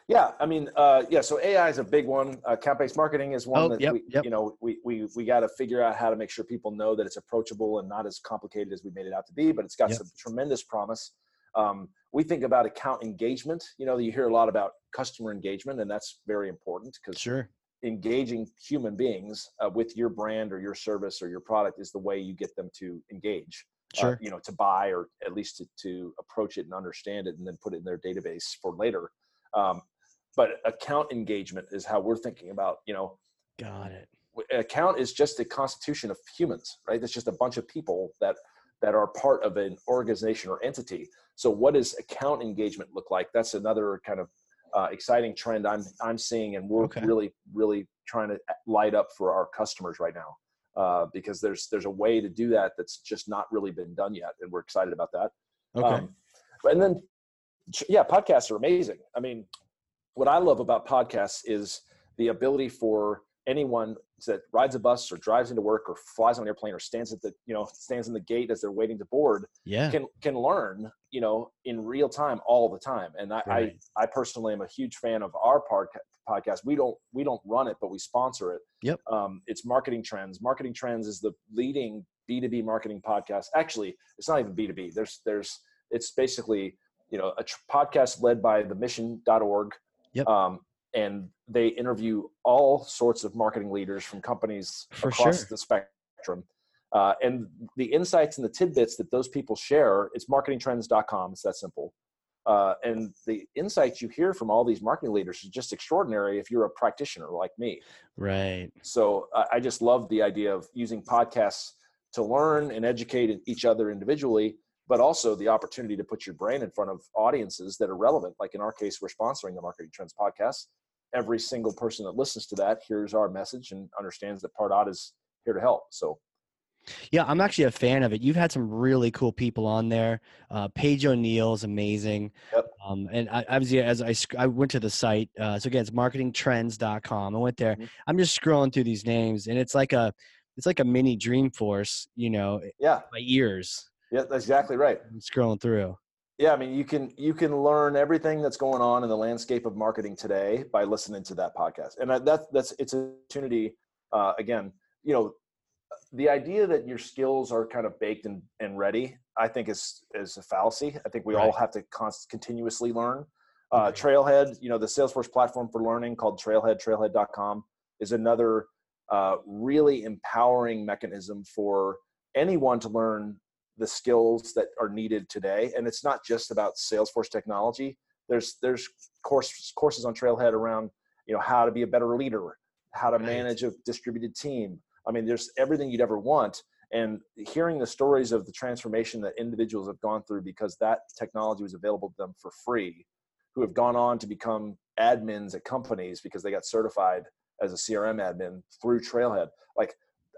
Yeah, I mean, uh, yeah. So AI is a big one. Uh, Account-based marketing is one oh, that yep, we, yep. you know, we we we got to figure out how to make sure people know that it's approachable and not as complicated as we made it out to be. But it's got yep. some tremendous promise. Um, we think about account engagement. You know, you hear a lot about customer engagement, and that's very important because
sure.
engaging human beings uh, with your brand or your service or your product is the way you get them to engage. Uh, sure. Uh, you know, to buy or at least to, to approach it and understand it and then put it in their database for later. Um, but account engagement is how we're thinking about, you know,
got it.
Account is just a constitution of humans, right? It's just a bunch of people that that are part of an organization or entity. So, what does account engagement look like? That's another kind of uh, exciting trend I'm I'm seeing, and we're okay. really really trying to light up for our customers right now uh, because there's there's a way to do that that's just not really been done yet, and we're excited about that.
Okay. Um,
and then, yeah, podcasts are amazing. I mean, what I love about podcasts is the ability for anyone that rides a bus or drives into work or flies on an airplane or stands at the you know <laughs> stands in the gate as they're waiting to board
yeah
can can learn you know in real time all the time and i right. I, I personally am a huge fan of our podcast podcast. We don't we don't run it, but we sponsor it.
Yep.
Um, it's Marketing Trends. Marketing Trends is the leading B2B marketing podcast. Actually, it's not even B2B. There's there's it's basically you know a tr- podcast led by the mission.org.
Yep.
Um, and they interview all sorts of marketing leaders from companies For across sure. the spectrum. Uh, and the insights and the tidbits that those people share, it's marketingtrends.com. It's that simple. Uh, and the insights you hear from all these marketing leaders is just extraordinary if you're a practitioner like me.
Right.
So uh, I just love the idea of using podcasts to learn and educate each other individually, but also the opportunity to put your brain in front of audiences that are relevant. Like in our case, we're sponsoring the Marketing Trends podcast. Every single person that listens to that hears our message and understands that Pardot is here to help. So
yeah, I'm actually a fan of it. You've had some really cool people on there. Uh, Paige O'Neill is amazing.
Yep.
Um, and I, obviously, as I, I went to the site, uh, so again, it's marketingtrends.com. I went there. Mm-hmm. I'm just scrolling through these names, and it's like a, it's like a mini Dreamforce, you know.
Yeah.
My ears.
Yeah, that's exactly right.
I'm scrolling through.
Yeah, I mean, you can you can learn everything that's going on in the landscape of marketing today by listening to that podcast, and that's that's it's an opportunity. Uh, again, you know, the idea that your skills are kind of baked and, and ready, I think is is a fallacy. I think we right. all have to const- continuously learn. Uh, Trailhead, you know, the Salesforce platform for learning called Trailhead, trailhead.com, is another uh, really empowering mechanism for anyone to learn the skills that are needed today. And it's not just about Salesforce technology. There's there's course, courses on Trailhead around you know how to be a better leader, how to manage a distributed team, I mean, there's everything you'd ever want. and hearing the stories of the transformation that individuals have gone through because that technology was available to them for free who have gone on to become admins at companies because they got certified as a crm admin through trailhead like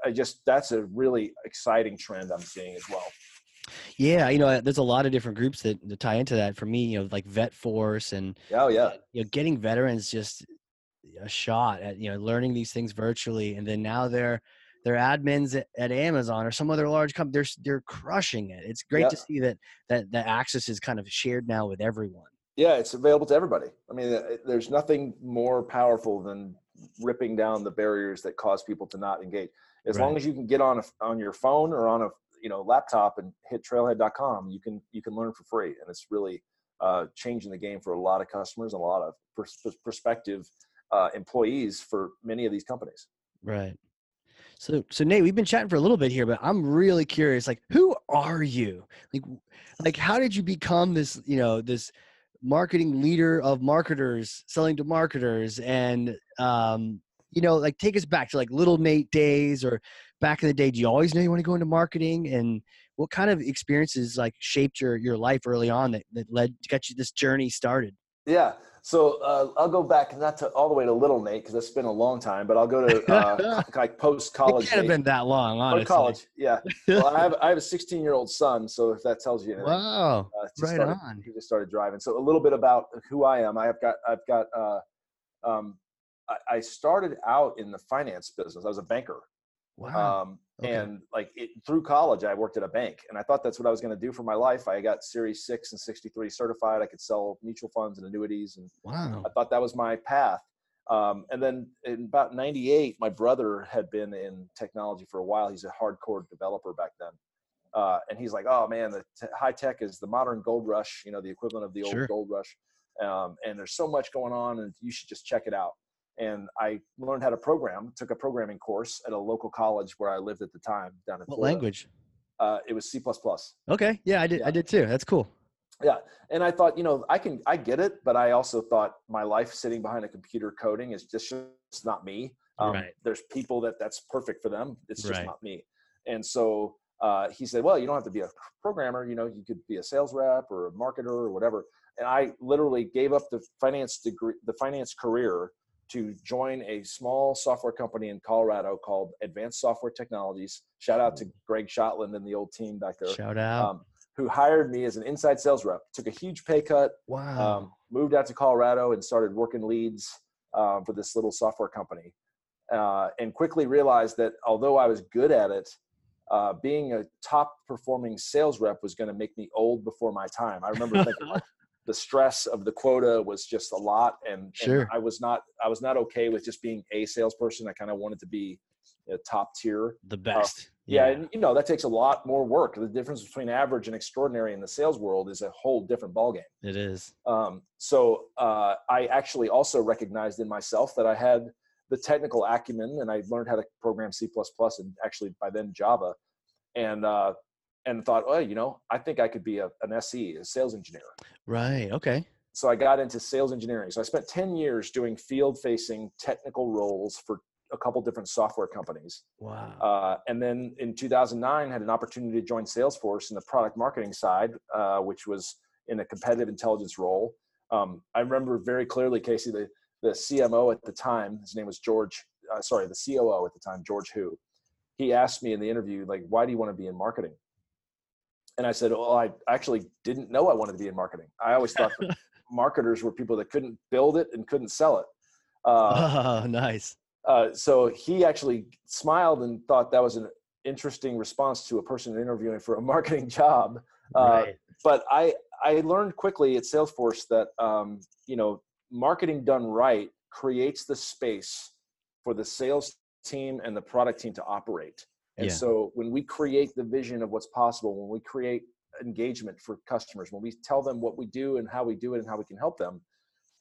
i just that's a really exciting trend i'm seeing as well
yeah, you know, there's a lot of different groups that, that tie into that. For me, you know, like Vet Force and
oh yeah,
you know, getting veterans just a shot at you know learning these things virtually, and then now they're they're admins at, at Amazon or some other large company. They're they're crushing it. It's great to see that that the access is kind of shared now with everyone.
Yeah, it's available to everybody. I mean, uh, there's nothing more powerful than ripping down the barriers that cause people to not engage. As right. long as you can get on a, on your phone or on a you know laptop and hit trailhead.com, you can you can learn for free, and it's really uh, changing the game for a lot of customers and a lot of pers- prospective uh, employees for many of these companies.
Right. So, so Nate, we've been chatting for a little bit here, but I'm really curious. Like, who are you? Like, like, how did you become this? You know, this marketing leader of marketers, selling to marketers, and um, you know, like, take us back to like little Nate days, or back in the day. Do you always know you want to go into marketing? And what kind of experiences like shaped your your life early on that that led to get you this journey started?
Yeah. So uh, I'll go back not to all the way to Little Nate because that's been a long time, but I'll go to uh, <laughs> like post college.
It can't have been that long, honestly.
college, yeah. Well, I have I have a 16 year old son, so if that tells you <laughs> anything.
Wow, uh, right
started,
on.
He just started driving. So a little bit about who I am. I've got I've got uh, um, I, I started out in the finance business. I was a banker.
Wow. Um,
Okay. And like it, through college, I worked at a bank, and I thought that's what I was going to do for my life. I got Series Six and Sixty Three certified. I could sell mutual funds and annuities, and
wow.
I thought that was my path. Um, and then in about '98, my brother had been in technology for a while. He's a hardcore developer back then, uh, and he's like, "Oh man, the t- high tech is the modern gold rush. You know, the equivalent of the old
sure.
gold rush. Um, and there's so much going on, and you should just check it out." And I learned how to program. Took a programming course at a local college where I lived at the time down in
what
Florida.
language?
Uh, it was C++.
Okay, yeah, I did. Yeah. I did too. That's cool.
Yeah, and I thought, you know, I can, I get it, but I also thought my life sitting behind a computer coding is just, just not me.
Um, right.
There's people that that's perfect for them. It's just
right.
not me. And so uh, he said, well, you don't have to be a programmer. You know, you could be a sales rep or a marketer or whatever. And I literally gave up the finance degree, the finance career to join a small software company in Colorado called Advanced Software Technologies. Shout out to Greg Shotland and the old team back there.
Shout out. Um,
who hired me as an inside sales rep. Took a huge pay cut.
Wow.
Um, moved out to Colorado and started working leads uh, for this little software company. Uh, and quickly realized that although I was good at it, uh, being a top performing sales rep was going to make me old before my time. I remember thinking, like, <laughs> the stress of the quota was just a lot and,
sure.
and i was not i was not okay with just being a salesperson i kind of wanted to be a top tier
the best uh,
yeah. yeah. and you know that takes a lot more work the difference between average and extraordinary in the sales world is a whole different ballgame
it is
um, so uh, i actually also recognized in myself that i had the technical acumen and i learned how to program c++ and actually by then java and uh, and thought, oh, you know, I think I could be a, an SE, a sales engineer.
Right. Okay.
So I got into sales engineering. So I spent 10 years doing field facing technical roles for a couple different software companies.
Wow.
Uh, and then in 2009, had an opportunity to join Salesforce in the product marketing side, uh, which was in a competitive intelligence role. Um, I remember very clearly, Casey, the, the CMO at the time, his name was George, uh, sorry, the COO at the time, George Hu. He asked me in the interview, like, why do you want to be in marketing? And I said, "Well, I actually didn't know I wanted to be in marketing. I always thought <laughs> marketers were people that couldn't build it and couldn't sell it."
Uh, oh, nice.
Uh, so he actually smiled and thought that was an interesting response to a person interviewing for a <laughs> marketing job. Uh, right. But I I learned quickly at Salesforce that um, you know marketing done right creates the space for the sales team and the product team to operate. And yeah. so when we create the vision of what's possible, when we create engagement for customers, when we tell them what we do and how we do it and how we can help them,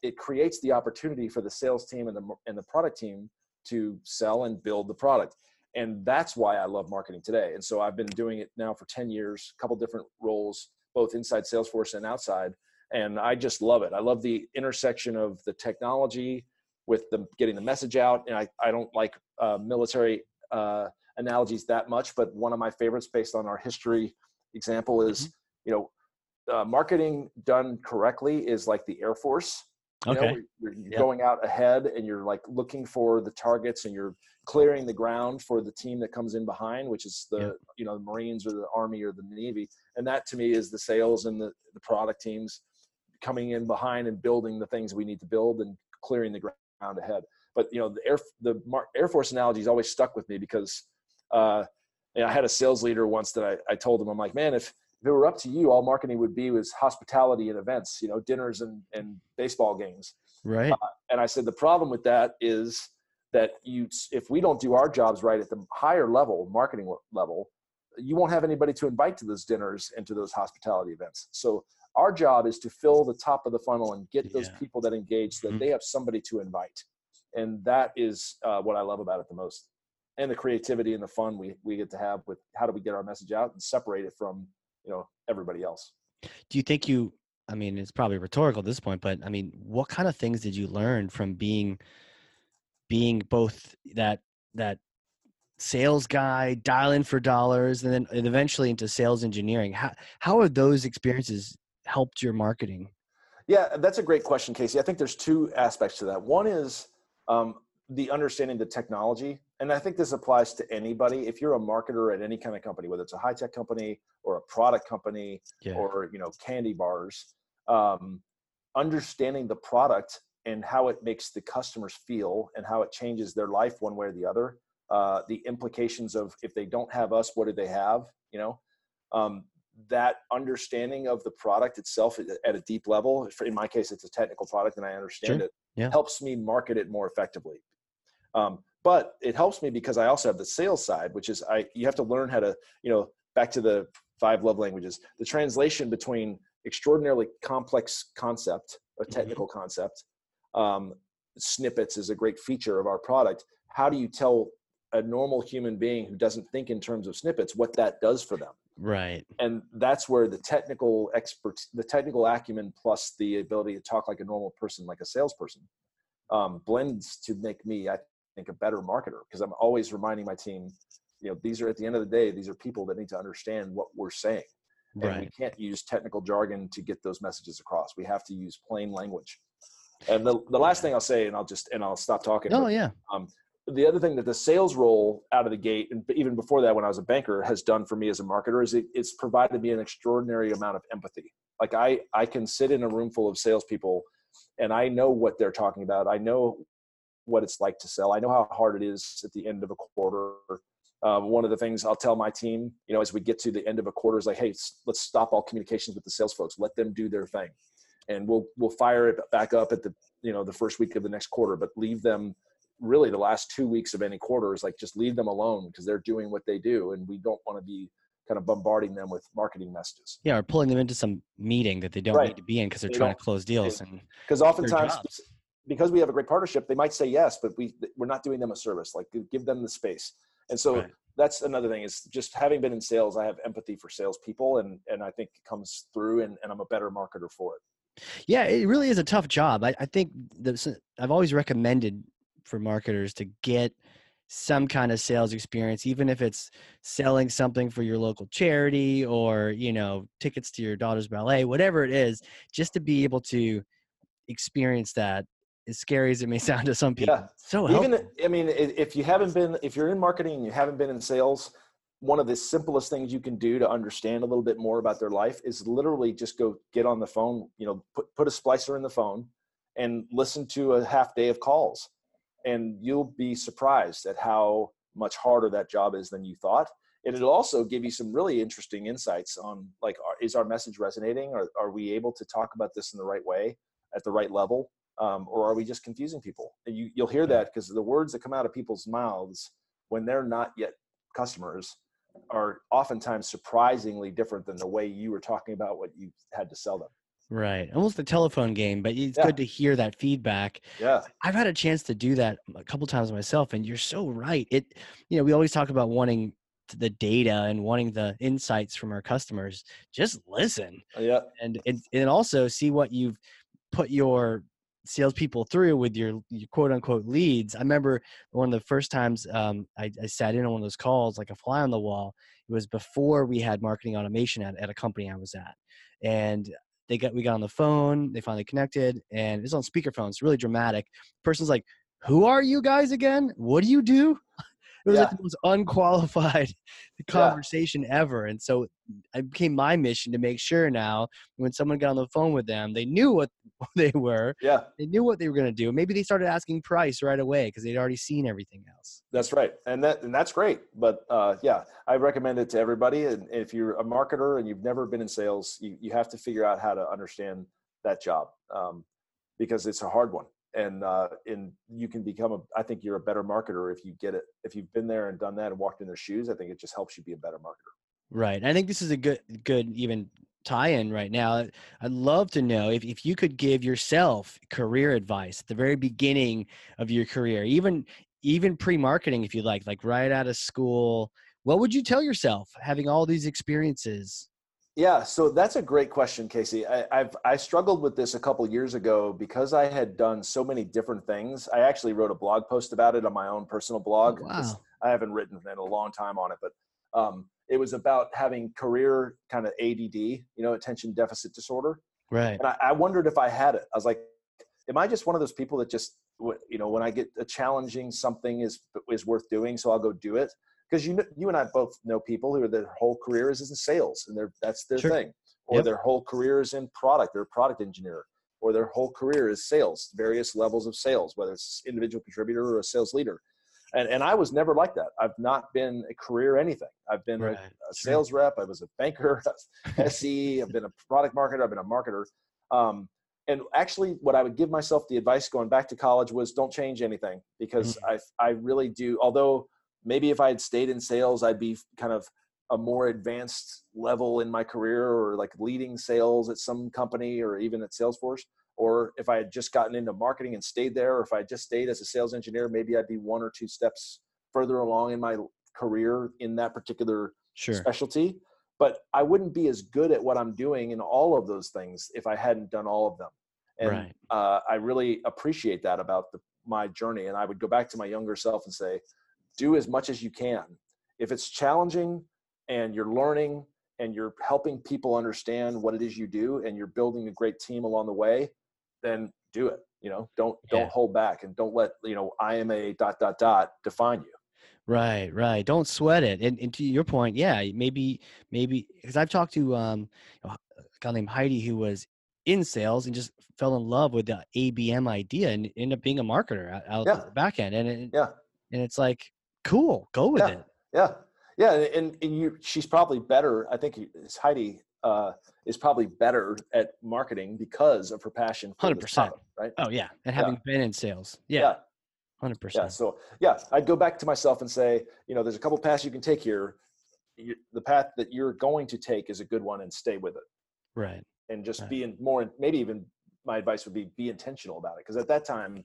it creates the opportunity for the sales team and the and the product team to sell and build the product. And that's why I love marketing today. And so I've been doing it now for 10 years, a couple different roles, both inside Salesforce and outside. And I just love it. I love the intersection of the technology with the getting the message out. And I, I don't like uh, military uh, analogies that much, but one of my favorites based on our history example is, mm-hmm. you know, uh, marketing done correctly is like the Air Force. You
okay.
Know, you're, you're going out ahead and you're like looking for the targets and you're clearing the ground for the team that comes in behind, which is the you know the Marines or the Army or the Navy. And that to me is the sales and the, the product teams coming in behind and building the things we need to build and clearing the ground ahead. But you know the Air the Air Force analogy has always stuck with me because uh, you know, I had a sales leader once that I, I told him I'm like, man, if if it were up to you, all marketing would be was hospitality and events, you know, dinners and, and baseball games.
Right. Uh,
and I said, the problem with that is that you, if we don't do our jobs right at the higher level, marketing level, you won't have anybody to invite to those dinners and to those hospitality events. So our job is to fill the top of the funnel and get those people that engage so that mm-hmm. they have somebody to invite. And that is uh, what I love about it the most. And the creativity and the fun we, we get to have with how do we get our message out and separate it from you know everybody else.
Do you think you i mean it's probably rhetorical at this point but i mean what kind of things did you learn from being being both that that sales guy dialing for dollars and then and eventually into sales engineering? How how have those experiences helped your marketing?
Yeah that's a great question casey. I think there's two aspects to that. One is um, the understanding the technology and i think this applies to anybody if you're a marketer at any kind of company whether it's a high tech company or a product company yeah. or you know candy bars um, understanding the product and how it makes the customers feel and how it changes their life one way or the other uh, the implications of if they don't have us what do they have you know um, that understanding of the product itself at a deep level in my case it's a technical product and i understand
sure.
it
yeah.
helps me market it more effectively um, but it helps me because I also have the sales side, which is I you have to learn how to you know back to the five love languages, the translation between extraordinarily complex concept, a mm-hmm. technical mm-hmm. concept. Um, snippets is a great feature of our product. How do you tell a normal human being who doesn't think in terms of snippets what that does for them?
Right.
And that's where the technical expert, the technical acumen plus the ability to talk like a normal person, like a salesperson, um, blends to make me, I think a better marketer because I'm always reminding my team, you know, these are at the end of the day, these are people that need to understand what we're saying. And right. we can't use technical jargon to get those messages across. We have to use plain language. And the, the last thing I'll say, and I'll just and I'll stop talking.
Oh but, yeah.
Um, the other thing that the sales role out of the gate, and even before that, when I was a banker, has done for me as a marketer is it, it's provided me an extraordinary amount of empathy. Like I I can sit in a room full of salespeople, and I know what they're talking about. I know what it's like to sell. I know how hard it is at the end of a quarter. Um, one of the things I'll tell my team, you know, as we get to the end of a quarter, is like, hey, let's stop all communications with the sales folks. Let them do their thing, and we'll we'll fire it back up at the you know the first week of the next quarter. But leave them really the last two weeks of any quarter is like just leave them alone because they're doing what they do, and we don't want to be kind of bombarding them with marketing messages.
Yeah, or pulling them into some meeting that they don't right. need to be in because they're they trying to close deals. And
because oftentimes because we have a great partnership, they might say yes, but we we're not doing them a service. Like give them the space. And so right. that's another thing is just having been in sales, I have empathy for salespeople, and and I think it comes through, and, and I'm a better marketer for it.
Yeah, it really is a tough job. I, I think the, I've always recommended for marketers to get some kind of sales experience even if it's selling something for your local charity or you know tickets to your daughter's ballet whatever it is just to be able to experience that as scary as it may sound to some people. Yeah. So helpful. even
I mean, if you haven't been, if you're in marketing and you haven't been in sales, one of the simplest things you can do to understand a little bit more about their life is literally just go get on the phone. You know, put put a splicer in the phone and listen to a half day of calls, and you'll be surprised at how much harder that job is than you thought. And it'll also give you some really interesting insights on like, is our message resonating? Or are we able to talk about this in the right way at the right level? Um, or are we just confusing people? And you, you'll hear that because the words that come out of people's mouths when they're not yet customers are oftentimes surprisingly different than the way you were talking about what you had to sell them.
Right. Almost a telephone game, but it's yeah. good to hear that feedback.
Yeah.
I've had a chance to do that a couple times myself and you're so right. It you know, we always talk about wanting the data and wanting the insights from our customers. Just listen.
Yeah.
And and, and also see what you've put your salespeople through with your, your quote unquote leads. I remember one of the first times um, I, I, sat in on one of those calls, like a fly on the wall. It was before we had marketing automation at, at a company I was at, and they got we got on the phone. They finally connected, and it was on speakerphone. It's really dramatic. Person's like, "Who are you guys again? What do you do?" It was yeah. like the most unqualified <laughs> conversation yeah. ever. And so it became my mission to make sure now when someone got on the phone with them, they knew what <laughs> they were.
Yeah.
They knew what they were going to do. Maybe they started asking price right away because they'd already seen everything else.
That's right. And that, and that's great. But uh, yeah, I recommend it to everybody. And if you're a marketer and you've never been in sales, you, you have to figure out how to understand that job um, because it's a hard one and uh, and you can become a i think you're a better marketer if you get it if you've been there and done that and walked in their shoes i think it just helps you be a better marketer.
Right i think this is a good good even tie-in right now. I'd love to know if, if you could give yourself career advice at the very beginning of your career even even pre-marketing if you like like right out of school what would you tell yourself having all these experiences
yeah, so that's a great question, Casey. I, have I struggled with this a couple years ago because I had done so many different things. I actually wrote a blog post about it on my own personal blog.
Oh, wow.
I haven't written in a long time on it, but um, it was about having career kind of ADD, you know, attention deficit disorder.
Right.
And I, I wondered if I had it. I was like, am I just one of those people that just, you know, when I get a challenging something is is worth doing, so I'll go do it because you you and I both know people who are their whole career is in sales and they're that's their sure. thing, or yep. their whole career is in product. They're a product engineer, or their whole career is sales, various levels of sales, whether it's individual contributor or a sales leader. And and I was never like that. I've not been a career anything. I've been right. a, a, sales rep. I was a banker, <laughs> SE. I've been a product marketer. I've been a marketer. Um, and actually what i would give myself the advice going back to college was don't change anything because mm-hmm. i i really do although maybe if I had stayed in sales, I'd be kind of a more advanced level in my career or like leading sales at some company or even at Salesforce. Or if I had just gotten into marketing and stayed there, or if I just stayed as a sales engineer, maybe I'd be one or two steps further along in my career in that particular
sure.
specialty. But I wouldn't be as good at what I'm doing in all of those things if I hadn't done all of them. And right. uh, I really appreciate that about the, my journey. And I would go back to my younger self and say, do as much as you can. If it's challenging and you're learning and you're helping people understand what it is you do and you're building a great team along the way, then do it. You know, don't don't hold back and don't let, you know, I am a dot dot dot define you.
Right, right. Don't sweat it. And, and to your point, yeah, maybe maybe because I've talked to um, a guy named Heidi who was in sales and just fell in love with the ABM idea and ended up being a marketer out, out yeah. the back end. And it,
yeah,
and it's like cool go with
yeah.
it
yeah yeah and, and you she's probably better i think it's heidi uh, is probably better at marketing because of her passion
100%
right
oh yeah and having yeah. been in sales yeah. yeah 100%
yeah so yeah i'd go back to myself and say you know there's a couple paths you can take here you, the path that you're going to take is a good one and stay with it
right
and just
right.
be in more maybe even my advice would be be intentional about it because at that time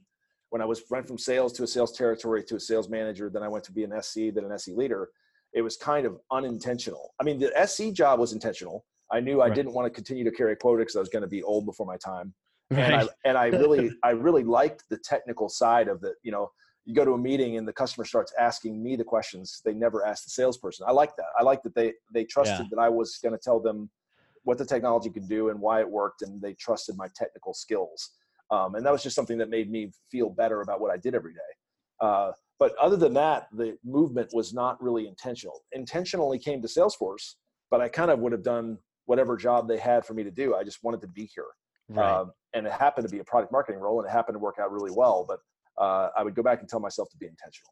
when I was went from sales to a sales territory to a sales manager, then I went to be an SC, then an SC leader. It was kind of unintentional. I mean, the SC job was intentional. I knew I didn't want to continue to carry a quota because I was going to be old before my time. Right. And I and I really <laughs> I really liked the technical side of it. You know, you go to a meeting and the customer starts asking me the questions they never asked the salesperson. I like that. I like that they they trusted yeah. that I was going to tell them what the technology could do and why it worked, and they trusted my technical skills. Um, and that was just something that made me feel better about what I did every day. Uh, but other than that, the movement was not really intentional. Intentionally came to Salesforce, but I kind of would have done whatever job they had for me to do. I just wanted to be here. Right. Um, and it happened to be a product marketing role and it happened to work out really well. But uh, I would go back and tell myself to be intentional.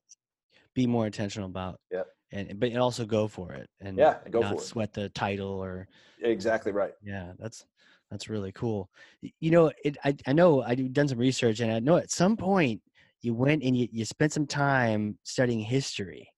Be more intentional about
yeah.
And but also go for it and
yeah, go
not
for it.
sweat the title or
exactly right.
Yeah, that's that's really cool. You know, it, I, I know I've done some research and I know at some point you went and you, you spent some time studying history.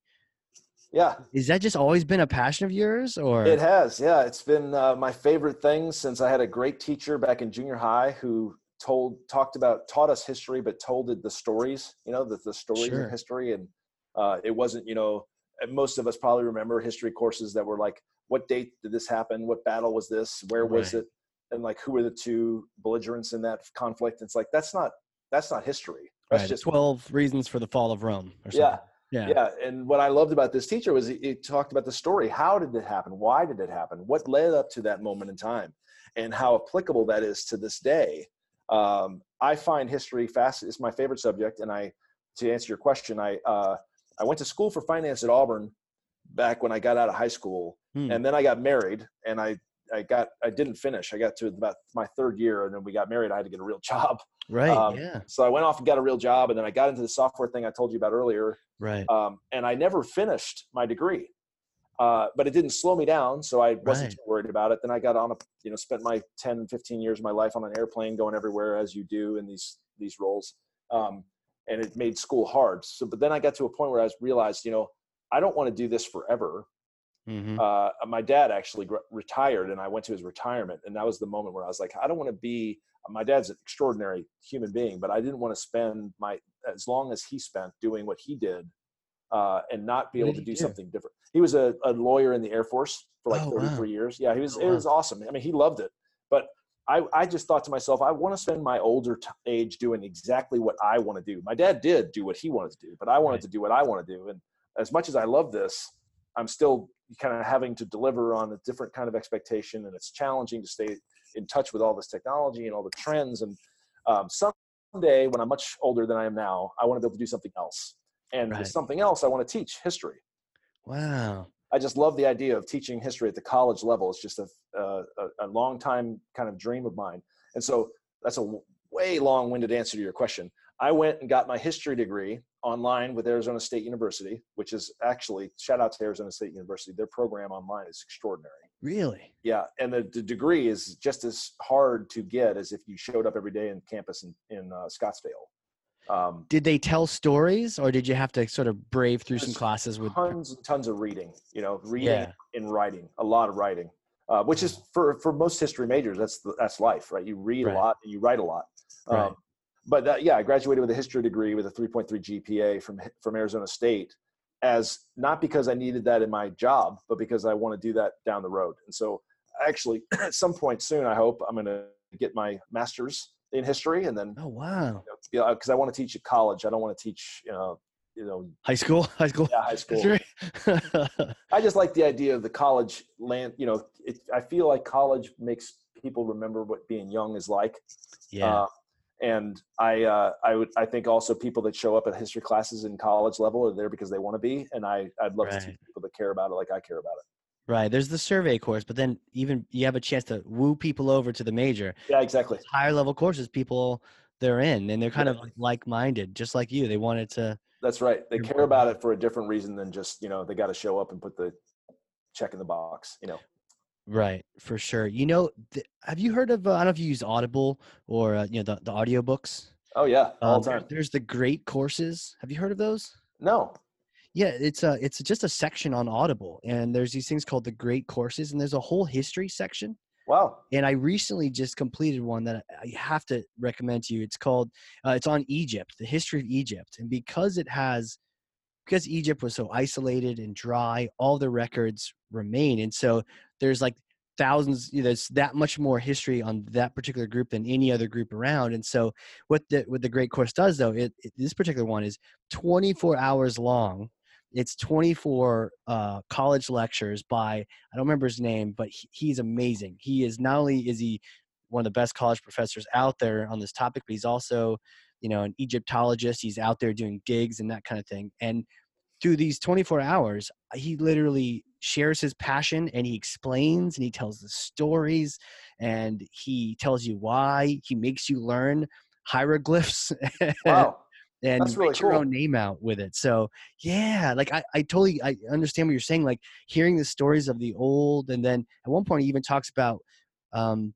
Yeah.
Is that just always been a passion of yours or?
It has. Yeah. It's been uh, my favorite thing since I had a great teacher back in junior high who told, talked about, taught us history, but told it the stories, you know, the, the stories sure. of history. And uh, it wasn't, you know, most of us probably remember history courses that were like, what date did this happen? What battle was this? Where was right. it? And like who were the two belligerents in that conflict it's like that's not that's not history. That's
right.
just
twelve reasons for the fall of Rome. Or something.
yeah.
Yeah.
Yeah, and what I loved about this teacher was he, he talked about the story. How did it happen? Why did it happen? What led up to that moment in time, and how applicable that is to this day. Um, I find history fast. It's my favorite subject, and I, to answer your question, I uh, I went to school for finance at Auburn back when I got out of high school,
Hmm.
and then I got married, and I I got I didn't finish. I got to about my third year, and then we got married. I had to get a real <laughs> job.
Right.
Um,
yeah.
So I went off and got a real job, and then I got into the software thing I told you about earlier
Right.
um, and I never finished my degree. Uh, but it didn't slow me down, so I wasn't
Right.
too worried about it. Then I got on a, you know, spent my 10, 15 years of my life on an airplane, going everywhere as you do in these these roles, um, and it made school hard. So, but then I got to a point where I realized, you know, I don't want to do this forever.
Hmm
Uh, my dad actually gr- retired, and I went to his retirement, and that was the moment where I was like, I don't want to be. My dad's an extraordinary human being, but I didn't want to spend my as long as he spent doing what he did, uh, and not be
What
able to do
do?
something different. He was a, a lawyer in the Air Force for like
Oh,
33
wow.
years. Yeah, he was.
Oh,
It
wow.
was awesome. I mean, he loved it, but. I, I just thought to myself, I want to spend my older t- age doing exactly what I want to do. My dad did do what he wanted to do, but I wanted
Right.
to do what I want to do. And as much as I love this, I'm still kind of having to deliver on a different kind of expectation, and it's challenging to stay in touch with all this technology and all the trends. And um, someday, when I'm much older than I am now, I want to be able to do something else. And
Right.
something else, I want to teach history.
Wow.
I just love the idea of teaching history at the college level. It's just a, a, a long time kind of dream of mine. And so that's a way long winded answer to your question. I went and got my history degree online with Arizona State University, which is actually, shout out to Arizona State University. Their program online is extraordinary.
Really?
Yeah. And the, the degree is just as hard to get as if you showed up every day in campus in, in uh, Scottsdale. Um,
Did they tell stories, or did you have to sort of brave through some classes with?
tons and tons of reading, you know, reading
Yeah.
and writing, a lot of writing, uh, which is for, for most history majors, that's, the, that's life, right? You read
Right.
a lot and you write a lot. Um,
Right.
But that, yeah, I graduated with a history degree with a 3.3 GPA from, from Arizona State as not because I needed that in my job, but because I want to do that down the road. And so actually <clears throat> at some point soon, I hope I'm going to get my master's in history and then,
Oh wow.
you know, cause I want to teach at college. I don't want to teach, you know, you know,
High school. <laughs> High school.
yeah, high school. <laughs> I just like the idea of the college land. You know, it, I feel like college makes people remember what being young is like.
yeah.
Uh, and I, uh, I would, I think also people that show up at history classes in college level are there because they want to be. And I, I'd love to
Right.
teach people that care about it like I care about it.
right. There's the survey course, but then even you have a chance to woo people over to the major.
Yeah, exactly.
Higher level courses, people they're in, and they're kind
Yeah.
of like minded, just like you. They wanted to.
That's right. They care about it for a different reason than just, you know, they got to show up and put the check in the box, you know?
Right, for sure. You know, th- have you heard of? Uh, I don't know if you use Audible or uh, you know the the audiobooks.
Oh yeah. All
Um,
the time.
there's the great courses. Have you heard of those?
No.
Yeah, it's a it's just a section on Audible, and there's these things called the great courses, and there's a whole history section.
Wow.
And I recently just completed one that I have to recommend to you. It's called uh, it's on Egypt, the history of Egypt, and because it has because Egypt was so isolated and dry, all the records remain, and so there's like thousands you know, there's that much more history on that particular group than any other group around and so what the what the great course does though it, it this particular one is 24 hours long. It's 24 uh, college lectures by i don't remember his name but he, he's amazing. He is not only is he one of the best college professors out there on this topic but he's also you know an egyptologist he's out there doing gigs and that kind of thing and through these 24 hours he literally shares his passion and he explains and he tells the stories and he tells you why he makes you learn hieroglyphs <laughs>
Wow.
and
That's really
write your
cool.
own name out with it. So yeah, like I, I totally I understand what you're saying. Like hearing the stories of the old, and then at one point he even talks about, um,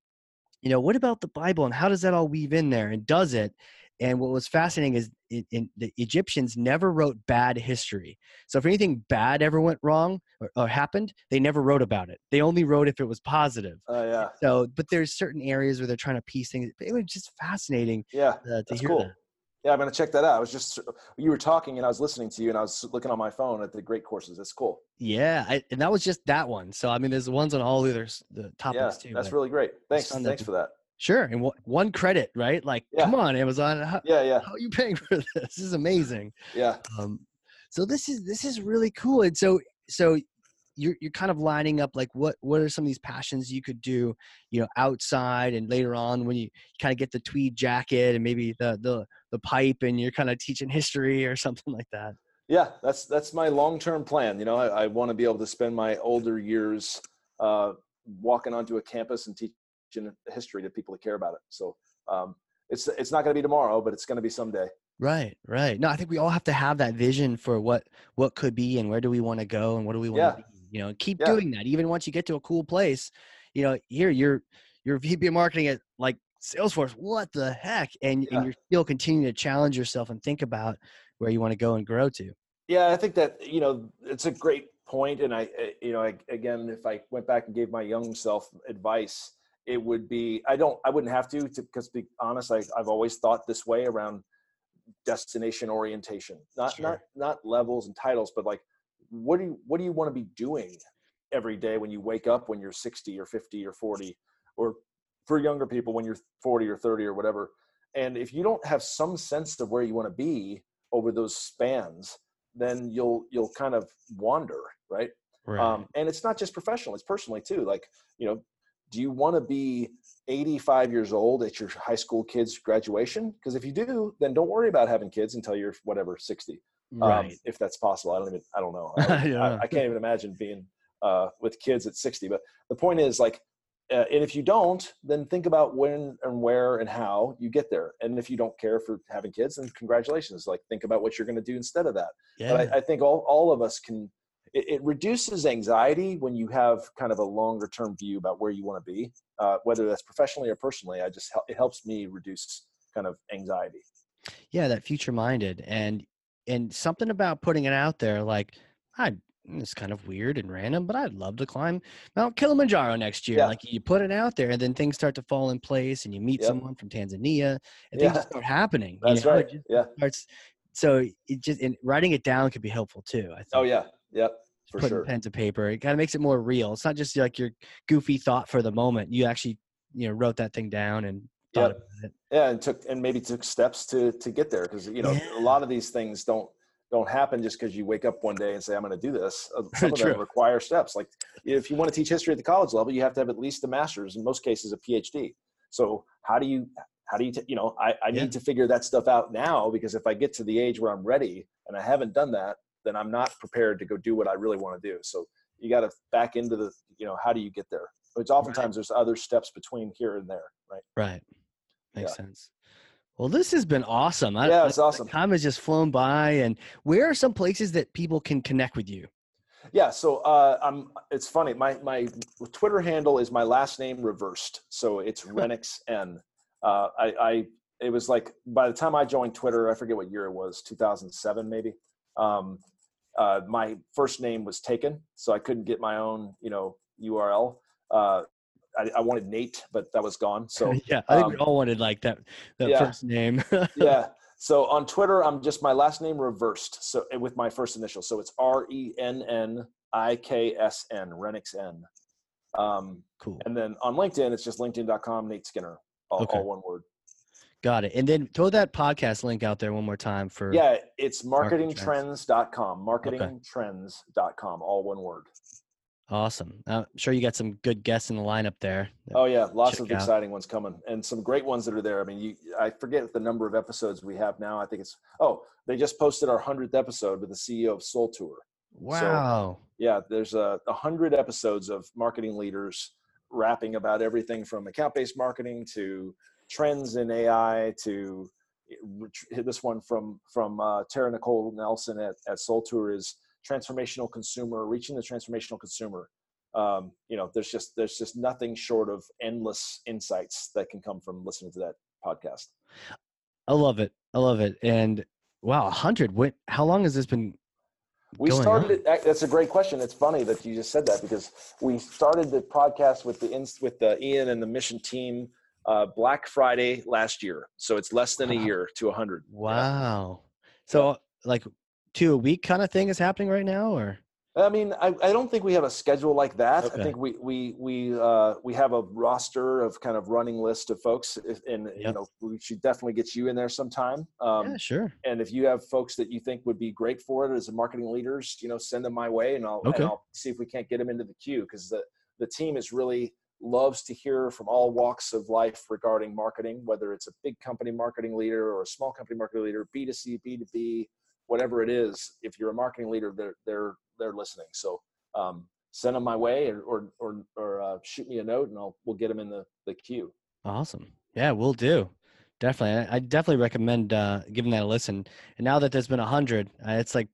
you know, what about the Bible and how does that all weave in there and does it? And what was fascinating is in, in the Egyptians never wrote bad history. So if anything bad ever went wrong or, or happened, they never wrote about it. They only wrote if it was positive.
Oh yeah.
So, but there's certain areas where they're trying to piece things. It was just fascinating
Yeah.
uh, to
That's
hear
cool.
that.
Yeah, I'm gonna check that out. I was just you were talking and I was listening to you and I was looking on my phone at the great courses. That's cool.
Yeah, I, and that was just that one. So I mean, there's ones on all the others, the topics
Yeah,
too.
that's really great. Thanks, thanks
the-
for that.
Sure, and w- one credit, right? Like,
Yeah.
come on, Amazon, how,
Yeah, yeah,
how are you paying <laughs> for this? This is amazing.
yeah.
Um, so this is this is really cool. And so so you're you're kind of lining up like what what are some of these passions you could do, you know, outside and later on when you kind of get the tweed jacket and maybe the the the pipe and you're kind of teaching history or <laughs> something like that.
Yeah, that's that's my long term plan. You know, I, I want to be able to spend my older years uh, walking onto a campus and teaching history to people that care about it. So um, it's it's not going to be tomorrow, but it's going to be someday.
Right, right. No, I think we all have to have that vision for what what could be and where do we want to go and what do we want
Yeah.
to be. You know, keep
Yeah.
doing that. Even once you get to a cool place, you know, here you're you're VP of marketing at like Salesforce. What the heck? And
Yeah.
and you're still continuing to challenge yourself and think about where you want to go and grow to.
Yeah, I think that you know it's a great point, and I, uh, you know, I, again, if I went back and gave my young self advice, it would be I don't, I wouldn't have to, because to be honest, I, I've always thought this way around destination orientation, not
Sure.
not not levels and titles, but like, what do you what do you want to be doing every day when you wake up when you're 60 or 50 or 40, or for younger people when you're 40 or 30 or whatever, and if you don't have some sense of where you want to be over those spans then you'll you'll kind of wander right
Right.
um, and it's not just professional it's personally too like you know do you want to be 85 years old at your high school kids graduation? Because if you do then don't worry about having kids until you're whatever 60 um, if that's possible i don't even i don't know. <laughs> I,
Yeah.
I, I can't even imagine being uh, with kids at 60 but the point is like uh, and if you don't then think about when and where and how you get there. And if you don't care for having kids then congratulations. Like think about what you're going to do instead of that.
Yeah.
but I, I think all, all of us can it, it reduces anxiety when you have kind of a longer term view about where you want to be uh, whether that's professionally or personally i just it helps me reduce kind of anxiety.
Yeah that future minded and and something about putting it out there like i it's kind of weird and random but i'd love to climb mount kilimanjaro next year
Yeah.
like you put it out there and then things start to fall in place and you meet
Yep.
someone from tanzania and things start happening you
that's
know,
right yeah.
starts so it just and writing it down could be helpful too i think.
oh yeah yep for
putting
sure
pen to paper it kind of makes it more real it's not just like your goofy thought for the moment you actually you know wrote that thing down and thought
Yep.
about it
yeah and took and maybe took steps to to get there because you know
Yeah.
a lot of these things don't don't happen just because you wake up one day and say i'm going to do this Uh, <laughs> some of them require steps like if you want to teach history at the college level you have to have at least a master's in most cases a phd so how do you how do you t- you know i, I
Yeah.
need to figure that stuff out now because if i get to the age where i'm ready and i haven't done that then i'm not prepared to go do what i really want to do so you got to back into the you know how do you get there It's oftentimes there's other steps between here and there right
Right. Makes
Yeah.
sense. Well, this has been awesome. I,
Yeah,
I-
it's awesome.
Time has just flown by. And where are some places that people can connect with you?
Yeah, so uh, I'm. It's funny. My my Twitter handle is my last name reversed, so it's Renniks N. Uh, I, I it was like by the time I joined Twitter, I forget what year it was, 2007 maybe. Um, uh, my first name was taken, so I couldn't get my own, you know, URL. Uh, I, I wanted Nate, but that was gone. So <laughs>
yeah, I think we
um,
all wanted like that that
yeah.
first name. <laughs>
yeah. So on Twitter, I'm just my last name reversed. So eh, with my first initial. So it's R E N N I K S N, Renniks N. Um,
cool.
and then on LinkedIn, it's just linkedin.com, Nate Skinner, all,
Okay.
all one word.
Got it. And then throw that podcast link out there one more time for
Yeah, it's marketingtrends.com, marketingtrends.com, all one word.
awesome. I'm sure you got some good guests in the lineup there.
Oh yeah, lots
check
of
out.
exciting ones coming, and some great ones that are there. I mean, you, I forget the number of episodes we have now. I think it's oh, they just posted our hundredth episode with the CEO of SoulTour.
Wow.
yeah there's a, a hundred episodes of marketing leaders rapping about everything from account-based marketing to trends in ai to eh, this one from from uh, Tara-Nicholle Nelson at, at SoulTour is transformational consumer reaching the transformational consumer um, you know there's just there's just nothing short of endless insights that can come from listening to that podcast
I love it. I love it. And wow, a hundred. What? How long has this been?
We started
on?
it. That's a great question. It's funny that you just said that because we started the podcast with the with the Ian and the mission team uh, Black Friday last year. So it's less than a year to a hundred.
Wow. So like two a week kind of thing is happening right now, or
I mean, I, I don't think we have a schedule like that.
Okay.
I think we we we uh, we have a roster of kind of running list of folks, and you know we should definitely get you in there sometime. Um,
yeah, sure.
And if you have folks that you think would be great for it as a marketing leaders, you know, send them my way, and I'll
Okay.
and I'll see if we can't get them into the queue because the the team is really loves to hear from all walks of life regarding marketing, whether it's a big company marketing leader or a small company marketing leader, B two C, B two B, whatever it is. If you're a marketing leader, they're they're they're listening. So um, send them my way, or or or, or uh, shoot me a note, and I'll we'll get them in the the queue.
Awesome. Yeah, we'll do. Definitely. I, I definitely recommend uh, giving that a listen. And now that there's been a hundred, uh, it's like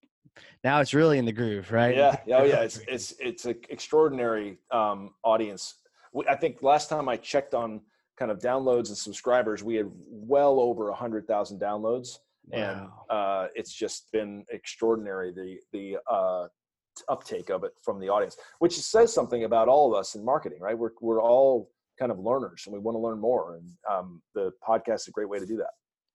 now it's really in the groove, right?
Yeah, yeah, <laughs> oh yeah. It's it's it's an extraordinary um, audience. We- I think last time I checked on kind of downloads and subscribers, we had well over a hundred thousand downloads, and uh, it's just been extraordinary the the uh, uptake of it from the audience, which says something about all of us in marketing, right? We're we're all kind of learners, and we want to learn more, and um, the podcast is a great way to do that.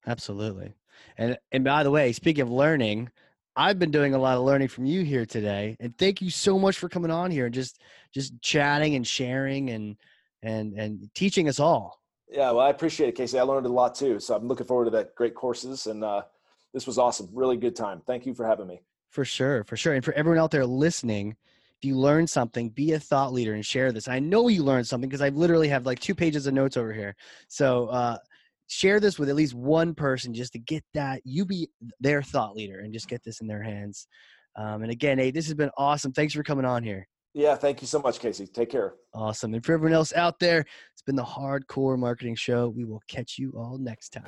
Absolutely. And and by the way, speaking of learning, I've been doing a lot of learning from you here today. And thank you so much for coming on here and just just chatting and sharing and and and teaching us all.
Yeah, well, I appreciate it, Casey. I learned a lot too, so I'm looking forward to that great courses, and uh, this was awesome. Really good time. Thank you for having me.
For sure, for sure. And for everyone out there listening, if you learn something, be a thought leader and share this. I know you learned something because I literally have like two pages of notes over here. So uh, share this with at least one person just to get that you be their thought leader and just get this in their hands. Um, and again hey this has been awesome. Thanks for coming on here.
Yeah thank you so much casey. Take care.
Awesome. And for everyone else out there it's been the Hard Corps marketing show. We will catch you all next time.